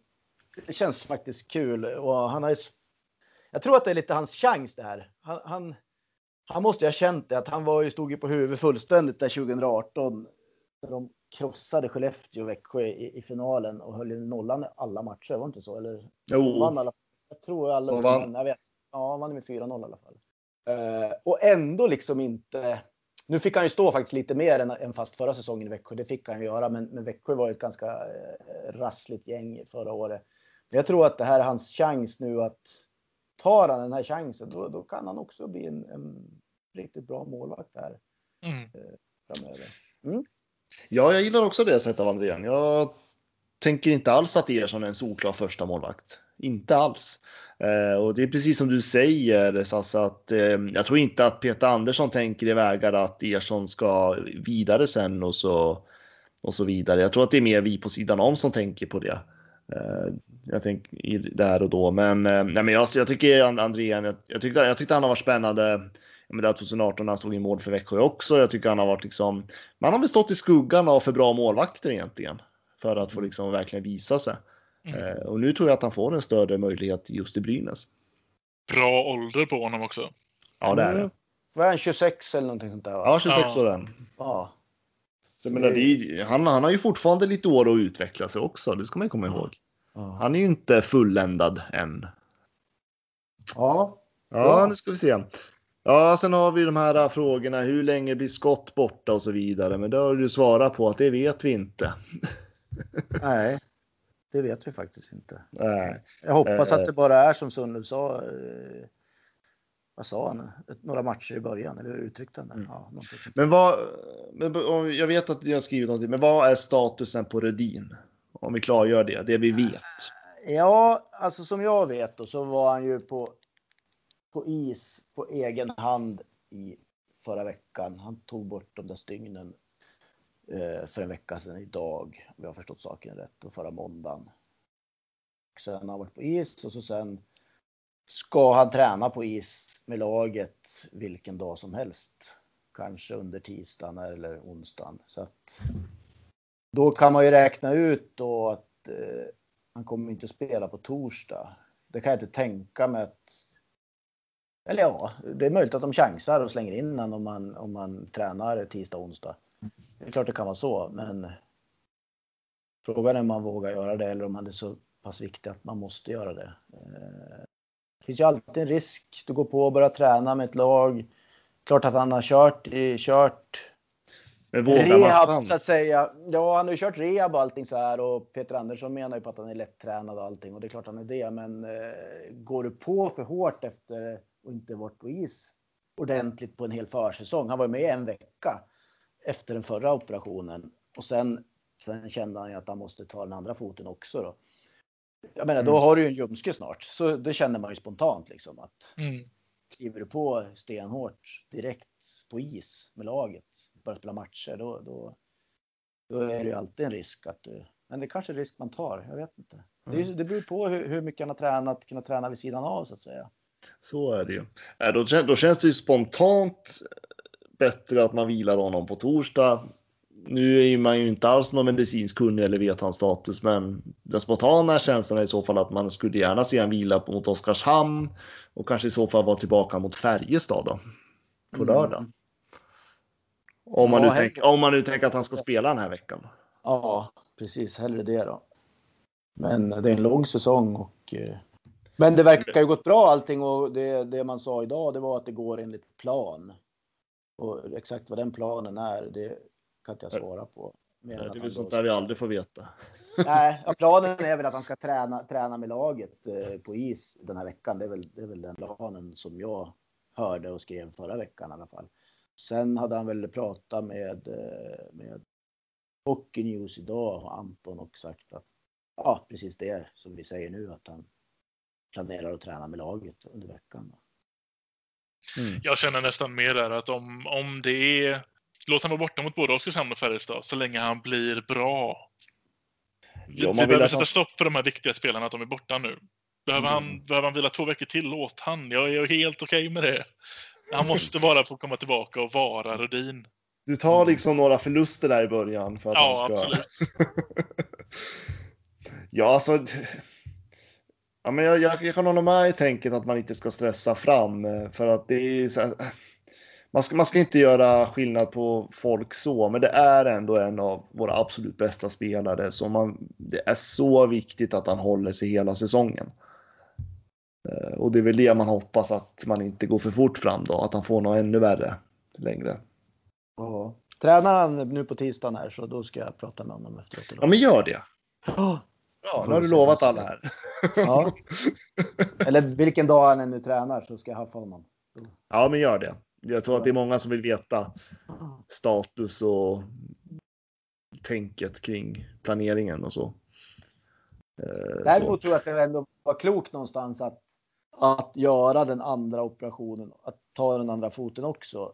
det känns faktiskt kul. Och han har ju, jag tror att det är lite hans chans det här. Han, han, han måste ju ha känt det, att han var ju, stod ju på huvudet fullständigt där 2018. När de krossade Skellefteå och Växjö i, i finalen och höll nollan i alla matcher, var det inte så? Eller Jo, vann alla, jag tror alla Och vann. jag vet. Ja, vann med 4-0 i alla fall. Eh, och ändå liksom inte. Nu fick han ju stå faktiskt lite mer än, än fast förra säsongen i Växjö. Det fick han ju göra, men, men Växjö var ju ett ganska eh, rassligt gäng förra året. Men jag tror att det här är hans chans nu att tar han den här chansen, då, då kan han också bli en, en riktigt bra målvakt här Mm. framöver. Ja, jag gillar också det sättet av Andrén. Jag tänker inte alls att Ersson är en solklar första målvakt. Inte alls. Eh, och det är precis som du säger, Sassa, att eh, jag tror inte att Peter Andersson tänker i vägar att Ersson ska vidare sen och så, och så vidare. Jag tror att det är mer vi på sidan om som tänker på det. Eh, jag tänker där och då, men, eh, nej, men jag, jag tycker Andrén, jag, jag, tyckte, jag tyckte han har varit spännande. Men var 2018 när han stod i mål för Växjö också. Jag tycker han har varit liksom, man har väl stått i skuggan av för bra målvakter egentligen. För att få liksom verkligen visa sig. Mm. Eh, och nu tror jag att han får en större möjlighet just i Brynäs. Bra ålder på honom också. Ja, det är det. Mm. Vad är han, 26 eller någonting sånt där? Va? Ja, 26 Ja. år än. ja. Så menar, det är, han, han har ju fortfarande lite år att utveckla sig också. Det ska man ju komma ihåg. Ja. Han är ju inte fulländad än. Ja, Ja. nu ska vi se. Ja, sen har vi de här frågorna. Hur länge blir skott borta och så vidare? Men det har du svarat på att det vet vi inte. (laughs) Nej, det vet vi faktiskt inte. Nej. Jag hoppas Eh. att det bara är som Sundlöv sa. Eh, vad sa han? Några matcher i början, eller hur uttryckte han det? Mm. Ja. Men vad, jag vet att jag har skrivit någonting, men vad är statusen på Rödin? Om vi klargör det, det vi vet. Ja, alltså som jag vet då, så var han ju på, på is på egen hand i förra veckan. Han tog bort de där stygnen eh, för en vecka sedan idag, om jag har förstått saken rätt, och förra måndagen. Sen har han varit på is och så sen ska han träna på is med laget vilken dag som helst. Kanske under tisdagen eller onsdagen. Så att då kan man ju räkna ut då att eh, han kommer inte spela på torsdag. Det kan jag inte tänka mig att... Eller ja, det är möjligt att de chansar och slänger in honom om man, om man tränar tisdag och onsdag. Det är klart det kan vara så, men frågan är om man vågar göra det eller om han är så pass viktig att man måste göra det. Eh, Det finns ju alltid en risk. Du går på och börjar träna med ett lag. Klart att han har kört, kört Men rehab fram? så att säga. Ja, han har ju kört rehab och allting så här och Peter Andersson menar ju på att han är lättränad och allting och det är klart han är det. Men eh, går du på för hårt efter och inte varit på is ordentligt på en hel försäsong. Han var med en vecka efter den förra operationen och sen, sen kände han ju att han måste ta den andra foten också då. Jag menar, då Mm. har du ju en ljumske snart, så det känner man ju spontant liksom att Mm. skriver du på stenhårt direkt på is med laget, börjar spela matcher, då, då, då är det ju alltid en risk att du... Men det är kanske en risk man tar, jag vet inte. Det, är, det beror på hur, hur mycket han har tränat, kunnat träna vid sidan av så att säga. Så är det ju. Äh, då, kän- då känns det ju spontant bättre att man vilar honom på torsdag. Nu är man ju inte alls någon medicinsk kunnig eller vet hans status, men den spontana känslan är i så fall att man skulle gärna se en vila mot Oskarshamn och kanske i så fall vara tillbaka mot Färjestad då på Mm. lördag. Om man, Ja, nu hellre- tänker, om man nu tänker att han ska spela den här veckan. Ja, precis. Hellre det då. Men det är en lång säsong och... Men det verkar ju gått bra allting och det, det man sa idag det var att det går enligt plan. Och exakt vad den planen är, det kan inte jag svara på. Än Det är väl sånt där vi aldrig får veta. Nej, (laughs) planen är väl att han ska träna, träna med laget eh, på is den här veckan. Det är, väl, det är väl den planen som jag hörde och skrev förra veckan i alla fall. Sen hade han väl pratat med, eh, med Hockey News idag Anton och sagt att ja, precis det som vi säger nu att han planerar att träna med laget under veckan. Mm. Jag känner nästan mer där att om, om det är... Låt han vara borta mot både Oskarshamn och Färjestad så länge han blir bra. Vi, Ja, man vi behöver sätta han- stopp för de här viktiga spelarna, att de är borta nu. Behöver, Mm. han, behöver han vila två veckor till, låt han. Jag är helt okej med det. Han måste bara få komma tillbaka och vara Rudin. Du tar liksom några förluster där i början för att han Ja, ska... absolut. (laughs) ja, alltså. Ja, men jag, jag, jag kan hålla med i tänket att man inte ska stressa fram eh, för att det är här, man ska, man ska inte göra skillnad på folk så, men det är ändå en av våra absolut bästa spelare. Så man, det är så viktigt att han håller sig hela säsongen. Eh, Och det är väl det man hoppas att man inte går för fort fram då, att han får något ännu värre längre. Ja. Tränar han nu på tisdagen här så då ska jag prata med honom efteråt. Ja, men gör det. Ja. Ja, nu har du lovat alla här. Ja. (laughs) Eller vilken dag han än nu tränar så ska jag haffa honom. Ja, men gör det. Jag tror att det är många som vill veta status och tänket kring planeringen och så. Eh, Däremot tror jag att det ändå var klokt någonstans att, att göra den andra operationen, att ta den andra foten också.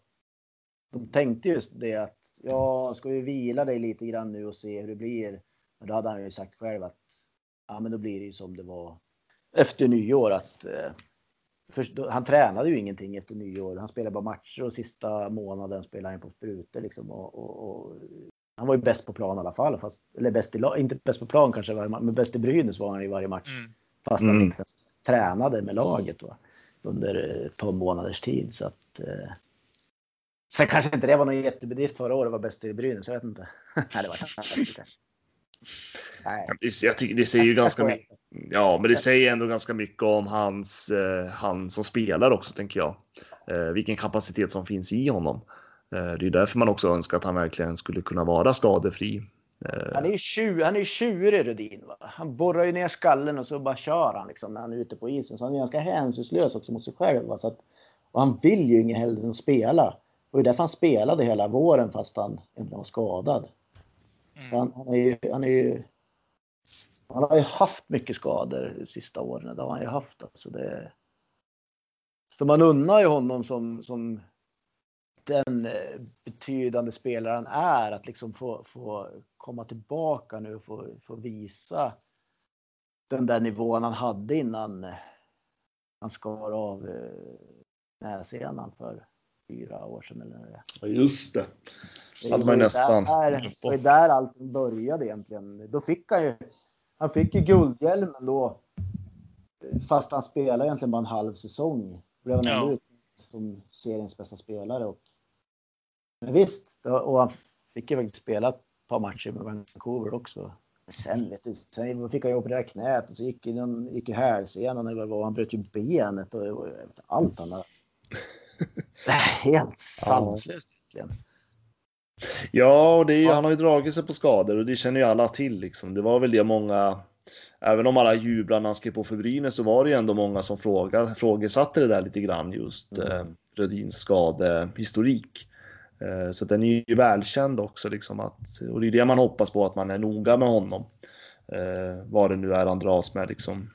De tänkte just det att ja, ska vi vila dig lite grann nu och se hur det blir? Men då hade han ju sagt själv att ja, men då blir det ju som det var efter nyår att eh, för, då, han tränade ju ingenting efter nyår. Han spelade bara matcher och sista månaden spelade han på sprutor liksom och, och, och han var ju bäst på plan i alla fall, fast, eller bäst i inte bäst på plan kanske, men bäst i Brynäs var han i varje match. Mm. Fast han Mm. inte ens tränade med laget va? under ett par månaders tid. Så att, eh... Sen kanske inte det var någon jättebedrift förra året, var bäst i Brynäs, jag vet inte. (laughs) Nej, det var kanske. Nej. Jag tycker det säger ju ganska mycket. Ja, men det säger ändå ganska mycket om hans, eh, han som spelar också, tänker jag. Eh, vilken kapacitet som finns i honom. Eh, det är därför man också önskar att han verkligen skulle kunna vara skadefri. Eh, Han är ju tjur, han är ju tjurig Rudin. Va? Han borrar ju ner skallen och så bara kör han liksom, när han är ute på isen. Så han är ganska hänsynslös också mot sig själv. Va? Så att, och han vill ju inget hellre än att spela. Och det är därför han spelade hela våren fast han inte var skadad. Mm. Han, han, är ju, han är ju... Han har ju haft mycket skador de sista åren. Det har han ju haft. Alltså det, så man unnar ju honom som, som den eh, betydande spelare han är att liksom få, få komma tillbaka nu och få, få visa den där nivån han hade innan eh, han skar av eh, nässenan för fyra år sedan. Eller det ja, just det. Det hade man nästan Där, det var där allting började egentligen. Då fick han ju, han fick ju guldhjälmen då. Fast han spelade egentligen bara en halv säsong. Blev han Ja. ändå ut som seriens bästa spelare. Och, men visst, och han fick ju faktiskt spela ett par matcher med Vancouver också. Men sen vet du, sen fick han ju operera knät och så gick, han, gick ju hälsenan eller vad var. Han bröt ju benet och, och allt han har. (laughs) Det är helt sanslöst egentligen. Ja, och det Ja. han har ju dragit sig på skador och det känner ju alla till. Liksom. Det var väl det många, även om alla jublade när han skrev på för Brynäs så var det ju ändå många som frågade, frågesatte det där lite grann just Mm. eh, Rödins skadehistorik. Eh, så den är ju välkänd också liksom att, och det är det man hoppas på att man är noga med honom. Eh, vad det nu är han dras med liksom.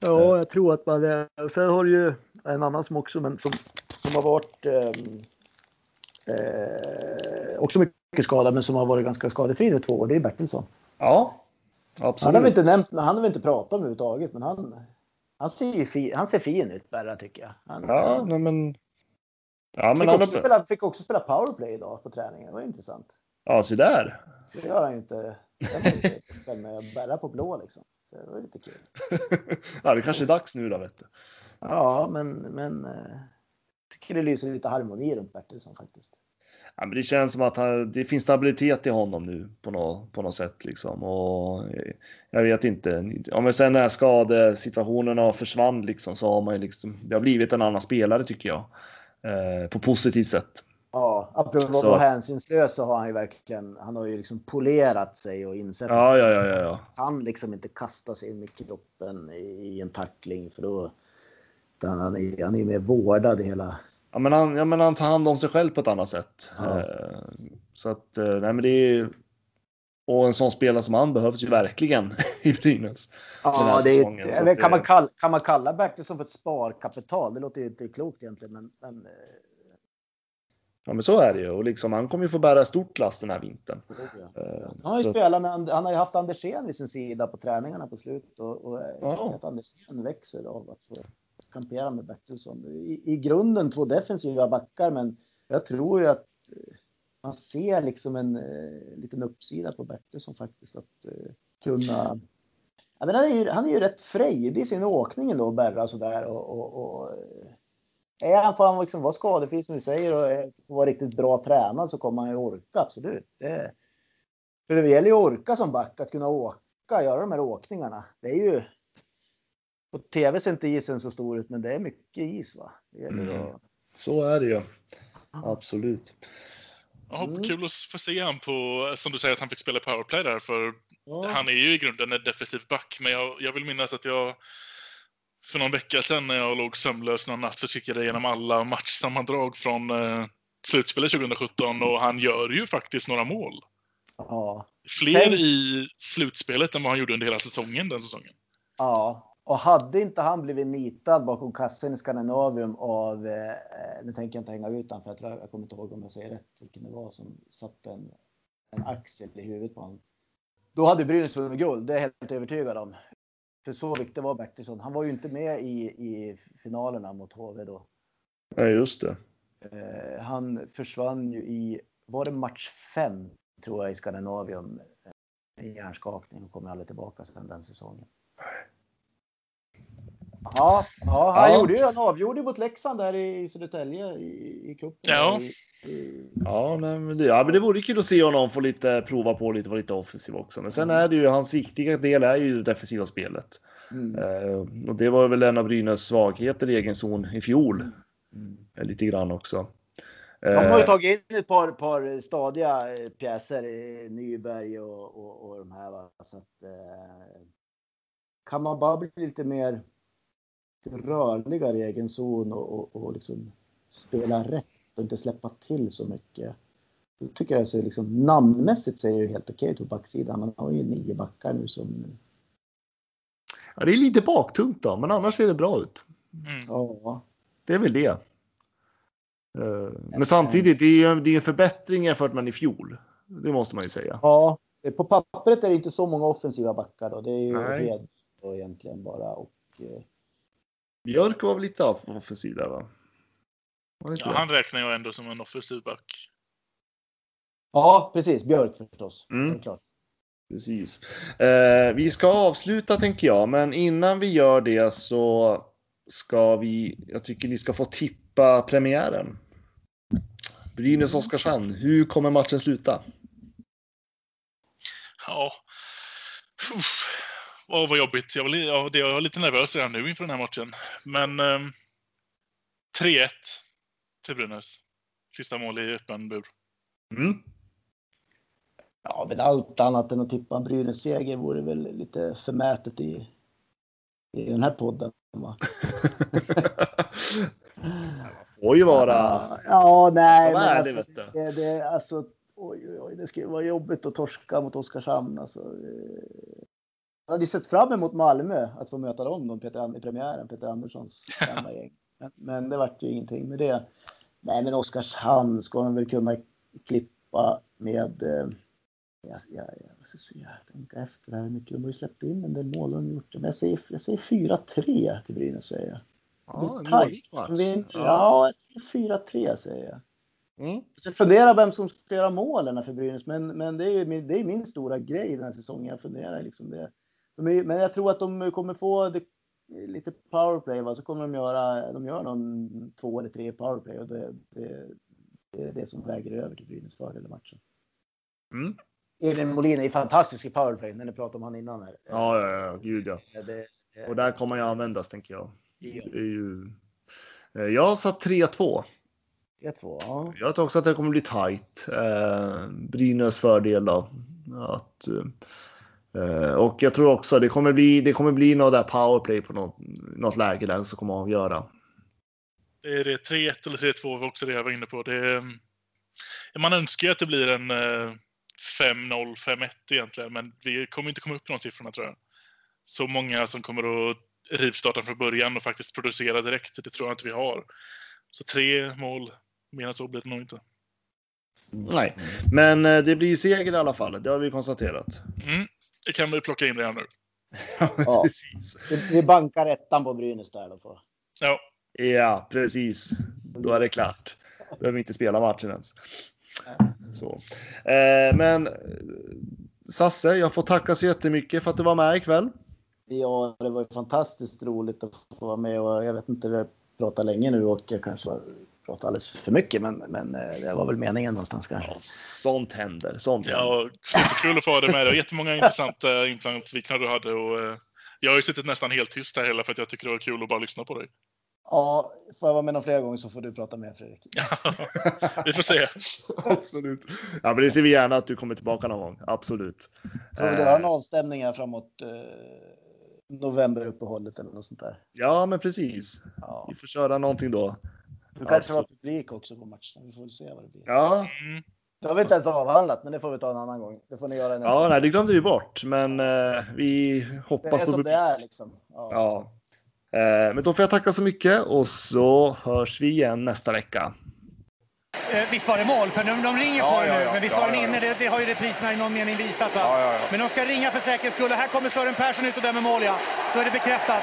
Ja, jag tror att man är. Sen har du ju en annan som också, men som, som har varit eh, eh, också mycket skadad, men som har varit ganska skadefri nu två år. Det är Bertilsson. Ja, Han absolut. har vi inte nämnt, han har vi inte pratat om överhuvudtaget, men han, han ser ju fi, han ser fin ut, Berra, tycker jag. Han, Ja, nej, men. Ja, men fick, han också har... spela, fick också spela powerplay idag på träningen. Det var intressant. Ja, så där. Det gör han ju inte. Väl med Berra på blå liksom. Så det var lite kul. (laughs) ja, det kanske är dags nu då, vet du. Ja, men, men eh, tycker det lyser lite harmoni runt Bertilsson faktiskt. Ja, men det känns som att han, det finns stabilitet i honom nu på något, på något sätt liksom. Och eh, jag vet inte. Om men sen när skadesituationerna försvann liksom så har man ju liksom. Det har blivit en annan spelare tycker jag. Eh, på positivt sätt. Ja, apropå att vara hänsynslös så har han ju verkligen, han har ju liksom polerat sig och insett Ja, att ja, ja, ja, ja. han liksom inte kasta sig in i kroppen i, i en tackling för då han är, han är mer vårdad i hela. Ja, men han, ja, men han tar hand om sig själv på ett annat sätt. Ja. Eh, så att, eh, nej, men det är. Och en sån spelare som han behövs ju verkligen (laughs) i Brynäs. Ja, det är, kan, man kalla, kan man kalla Bertilsson för ett sparkapital? Det låter ju inte klokt egentligen, men, men eh, Ja, men så är det ju. Och liksom, han kommer ju få bära stort last den här vintern. Eh, Han har ju så- spelat med, han har ju haft Andersén vid sin sida på träningarna på slutet och, och Ja. att Andersén växer av att få kampera med Bertilsson. I, I grunden två defensiva backar, men jag tror ju att eh, man ser liksom en eh, liten uppsida på Bertilsson faktiskt att eh, kunna. Ja, men han, är ju, han är ju rätt frejdig i sin åkning ändå Berra sådär och, och, och eh, är han, får han liksom vara skadefri som du säger och vara riktigt bra tränad så kommer han ju orka absolut. Det, för det gäller ju att orka som back, att kunna åka, göra de här åkningarna. Det är ju... På tv ser inte isen så stor ut, men det är mycket is va? Mm. Så är det ju. Absolut. Ja, Mm. Kul att få se han på, som du säger, att han fick spela powerplay där. För han är ju i grunden en defensiv back. Men jag, jag vill minnas att jag för någon vecka sedan när jag låg sömnlös någon natt så kikade jag igenom alla matchsammandrag från eh, slutspelet 2017 och han gör ju faktiskt några mål. Ja. Fler Tänk- i slutspelet än vad han gjorde under hela säsongen den säsongen. ja. Och hade inte han blivit nitad bakom kassen i Skandinavium av, eh, nu tänker jag inte hänga ut honom för jag, tror, jag kommer inte ihåg om jag säger rätt vilken det var som satte en, en axel i huvudet på honom. Då hade Brynäs vunnit guld, det är jag helt övertygad om. För så viktig var Bertilsson. Han var ju inte med i, i finalerna mot HV då. Ja, just det. Eh, han försvann ju i, var det match fem tror jag i Skandinavium. eh, I hjärnskakning och kommer aldrig tillbaka sedan den säsongen. Ja, ja han Ja. gjorde ju, han avgjorde ju mot Leksand där i, Södertälje i, i cupen. Ja. I, i, Ja, men det, ja, men det vore kul att se honom få lite prova på lite, vara lite offensiv också. Men sen är det ju hans viktiga del är ju det defensiva spelet. mm, Eh, och det var väl en av Brynäs svagheter i egen zon i fjol. mm. Eh, lite grann också. De har ju Eh, tagit in ett par, par stadiga eh, pjäser, Nyberg och, och, och de här. Va? Så att, eh, kan man bara bli lite mer rörligare i egen zon och, och, och liksom spela rätt och inte släppa till så mycket. Då tycker jag så liksom, namnmässigt ser det ju helt okej ut på backsidan. Man har ju nio backar nu som... ja, det är lite baktungt då, men annars ser det bra ut. Mm. Ja, Det är väl det. Eh, men samtidigt, det är ju det är en förbättring jämfört med i fjol. Det måste man ju säga. ja, på pappret är det inte så många offensiva backar då. Det är ju då egentligen bara. Och, eh, Björk var väl lite off- offensiv där va? Ja, han räknar jag ändå som en offensiv back. Ja, precis. Björk förstås. Mm. Klart. Precis. Eh, vi ska avsluta tänker jag, men innan vi gör det så ska vi, jag tycker ni ska få tippa premiären. Brynäs-Oskarshamn, hur kommer matchen sluta? Ja. Uff. Åh, vad jobbigt. Jag, vill, ja, det, jag är lite nervös redan nu inför den här matchen. Men ehm, 3-1 till Brynäs. Sista mål i öppen bur. Mm. Ja, men allt annat än att tippa en Brynäs-seger vore väl lite förmätet i, i den här podden. Va? (laughs) Får ju vara... Ja, nej, vara men alltså, vet du. det, det, alltså, oj, oj, oj, det skulle vara jobbigt att torska mot Oskarshamn. Alltså. Jag hade ju sett fram emot Malmö, att få möta dem då, Peter, i premiären, Peter Anderssons (laughs) gamla gäng. Men, men det vart ju ingenting med det. Nej, men Oskarshamn ska de väl kunna klippa med... Eh, jag, jag, jag måste se, tänka efter här hur mycket. De har ju släppt in en del mål. De gjort. Men jag säger, jag säger 4-3 till Brynäs, säger jag. Ja, tajt. Vi- Ja. Ja, 4-3 säger jag. Mm. Jag funderar vem som ska göra målen för Brynäs, men, men det, är, det är min stora grej den här säsongen. Jag funderar liksom det. De är, men jag tror att de kommer få det, lite powerplay, va? så kommer de göra, de gör någon två eller tre powerplay och det, det, det är det som väger över till Brynäs fördel i matchen. Mm. Elin Molin är fantastisk i powerplay, när ni pratade om han innan här. Ja, ja, ja, gud ja. Ja, det, Och där kommer jag användas, tänker jag. Ja. Det är ju... Eh, Jag har satt 3-2. 3-2, ja. Jag tror också att det kommer bli tajt. Eh, Brynäs fördel då. Att, eh, och jag tror också det kommer bli, det kommer bli något där powerplay på något, något läge där som kommer avgöra. Det är det 3-1 eller 3-2 var också det jag var inne på. Det är, man önskar ju att det blir en eh, 5-0, 5-1 egentligen, men vi kommer inte komma upp i de siffrorna tror jag. Så många som kommer att rivstarta från början och faktiskt producera direkt, det tror jag inte vi har. Så tre mål, mer än så blir det nog inte. Nej, men eh, det blir ju seger i alla fall. Det har vi konstaterat. Mm. Det kan vi plocka in redan nu. (laughs) Ja. precis. Vi, bankar ettan på Brynäs där. På. Ja, Ja, precis. Då är det klart. Behöver vi inte spela matchen ens. Så. Eh, men eh, Sasse, jag får tacka så jättemycket för att du var med ikväll. Ja, det var ju fantastiskt roligt att få vara med och jag vet inte, vi har pratat länge nu och jag kanske har pratat alldeles för mycket, men, men eh, det var väl meningen någonstans kanske. Ja, sånt händer. Sånt händer. ja superkul att få ha dig med. Det var jättemånga intressanta infallsvinklar du hade och eh, jag har ju suttit nästan helt tyst här hela för att jag tycker det var kul att bara lyssna på dig. Ja, får jag vara med någon fler gånger så får du prata med Fredrik. (laughs) vi får se. Absolut. Ja, men det ser vi gärna att du kommer tillbaka någon gång. Absolut. Så vi har en avstämning här framåt eh, novemberuppehållet eller något sånt där. Ja, men precis. Ja. Vi får köra någonting då. Det kanske var publik också på matchen. Vi får väl se vad det blir. Ja, Mm. Det har vi inte ens avhandlat, men det får vi ta en annan gång. Det får ni göra nästa ja nej, det glömde vi bort, men eh, vi Det hoppas är på som det är liksom. Ja. Ja. Eh, men då får jag tacka så mycket och så hörs vi igen nästa vecka. Eh, visst var det mål? För de, de ringer Ja, på det ja, nu, ja. men visst Ja, var den ja, ja. inne? Det, det har ju repriserna i någon mening visat. Va? Ja, ja, ja. Men de ska ringa för säkerhets skull. Och Här kommer Sören Persson ut och dömer mål, ja. Då är det bekräftat.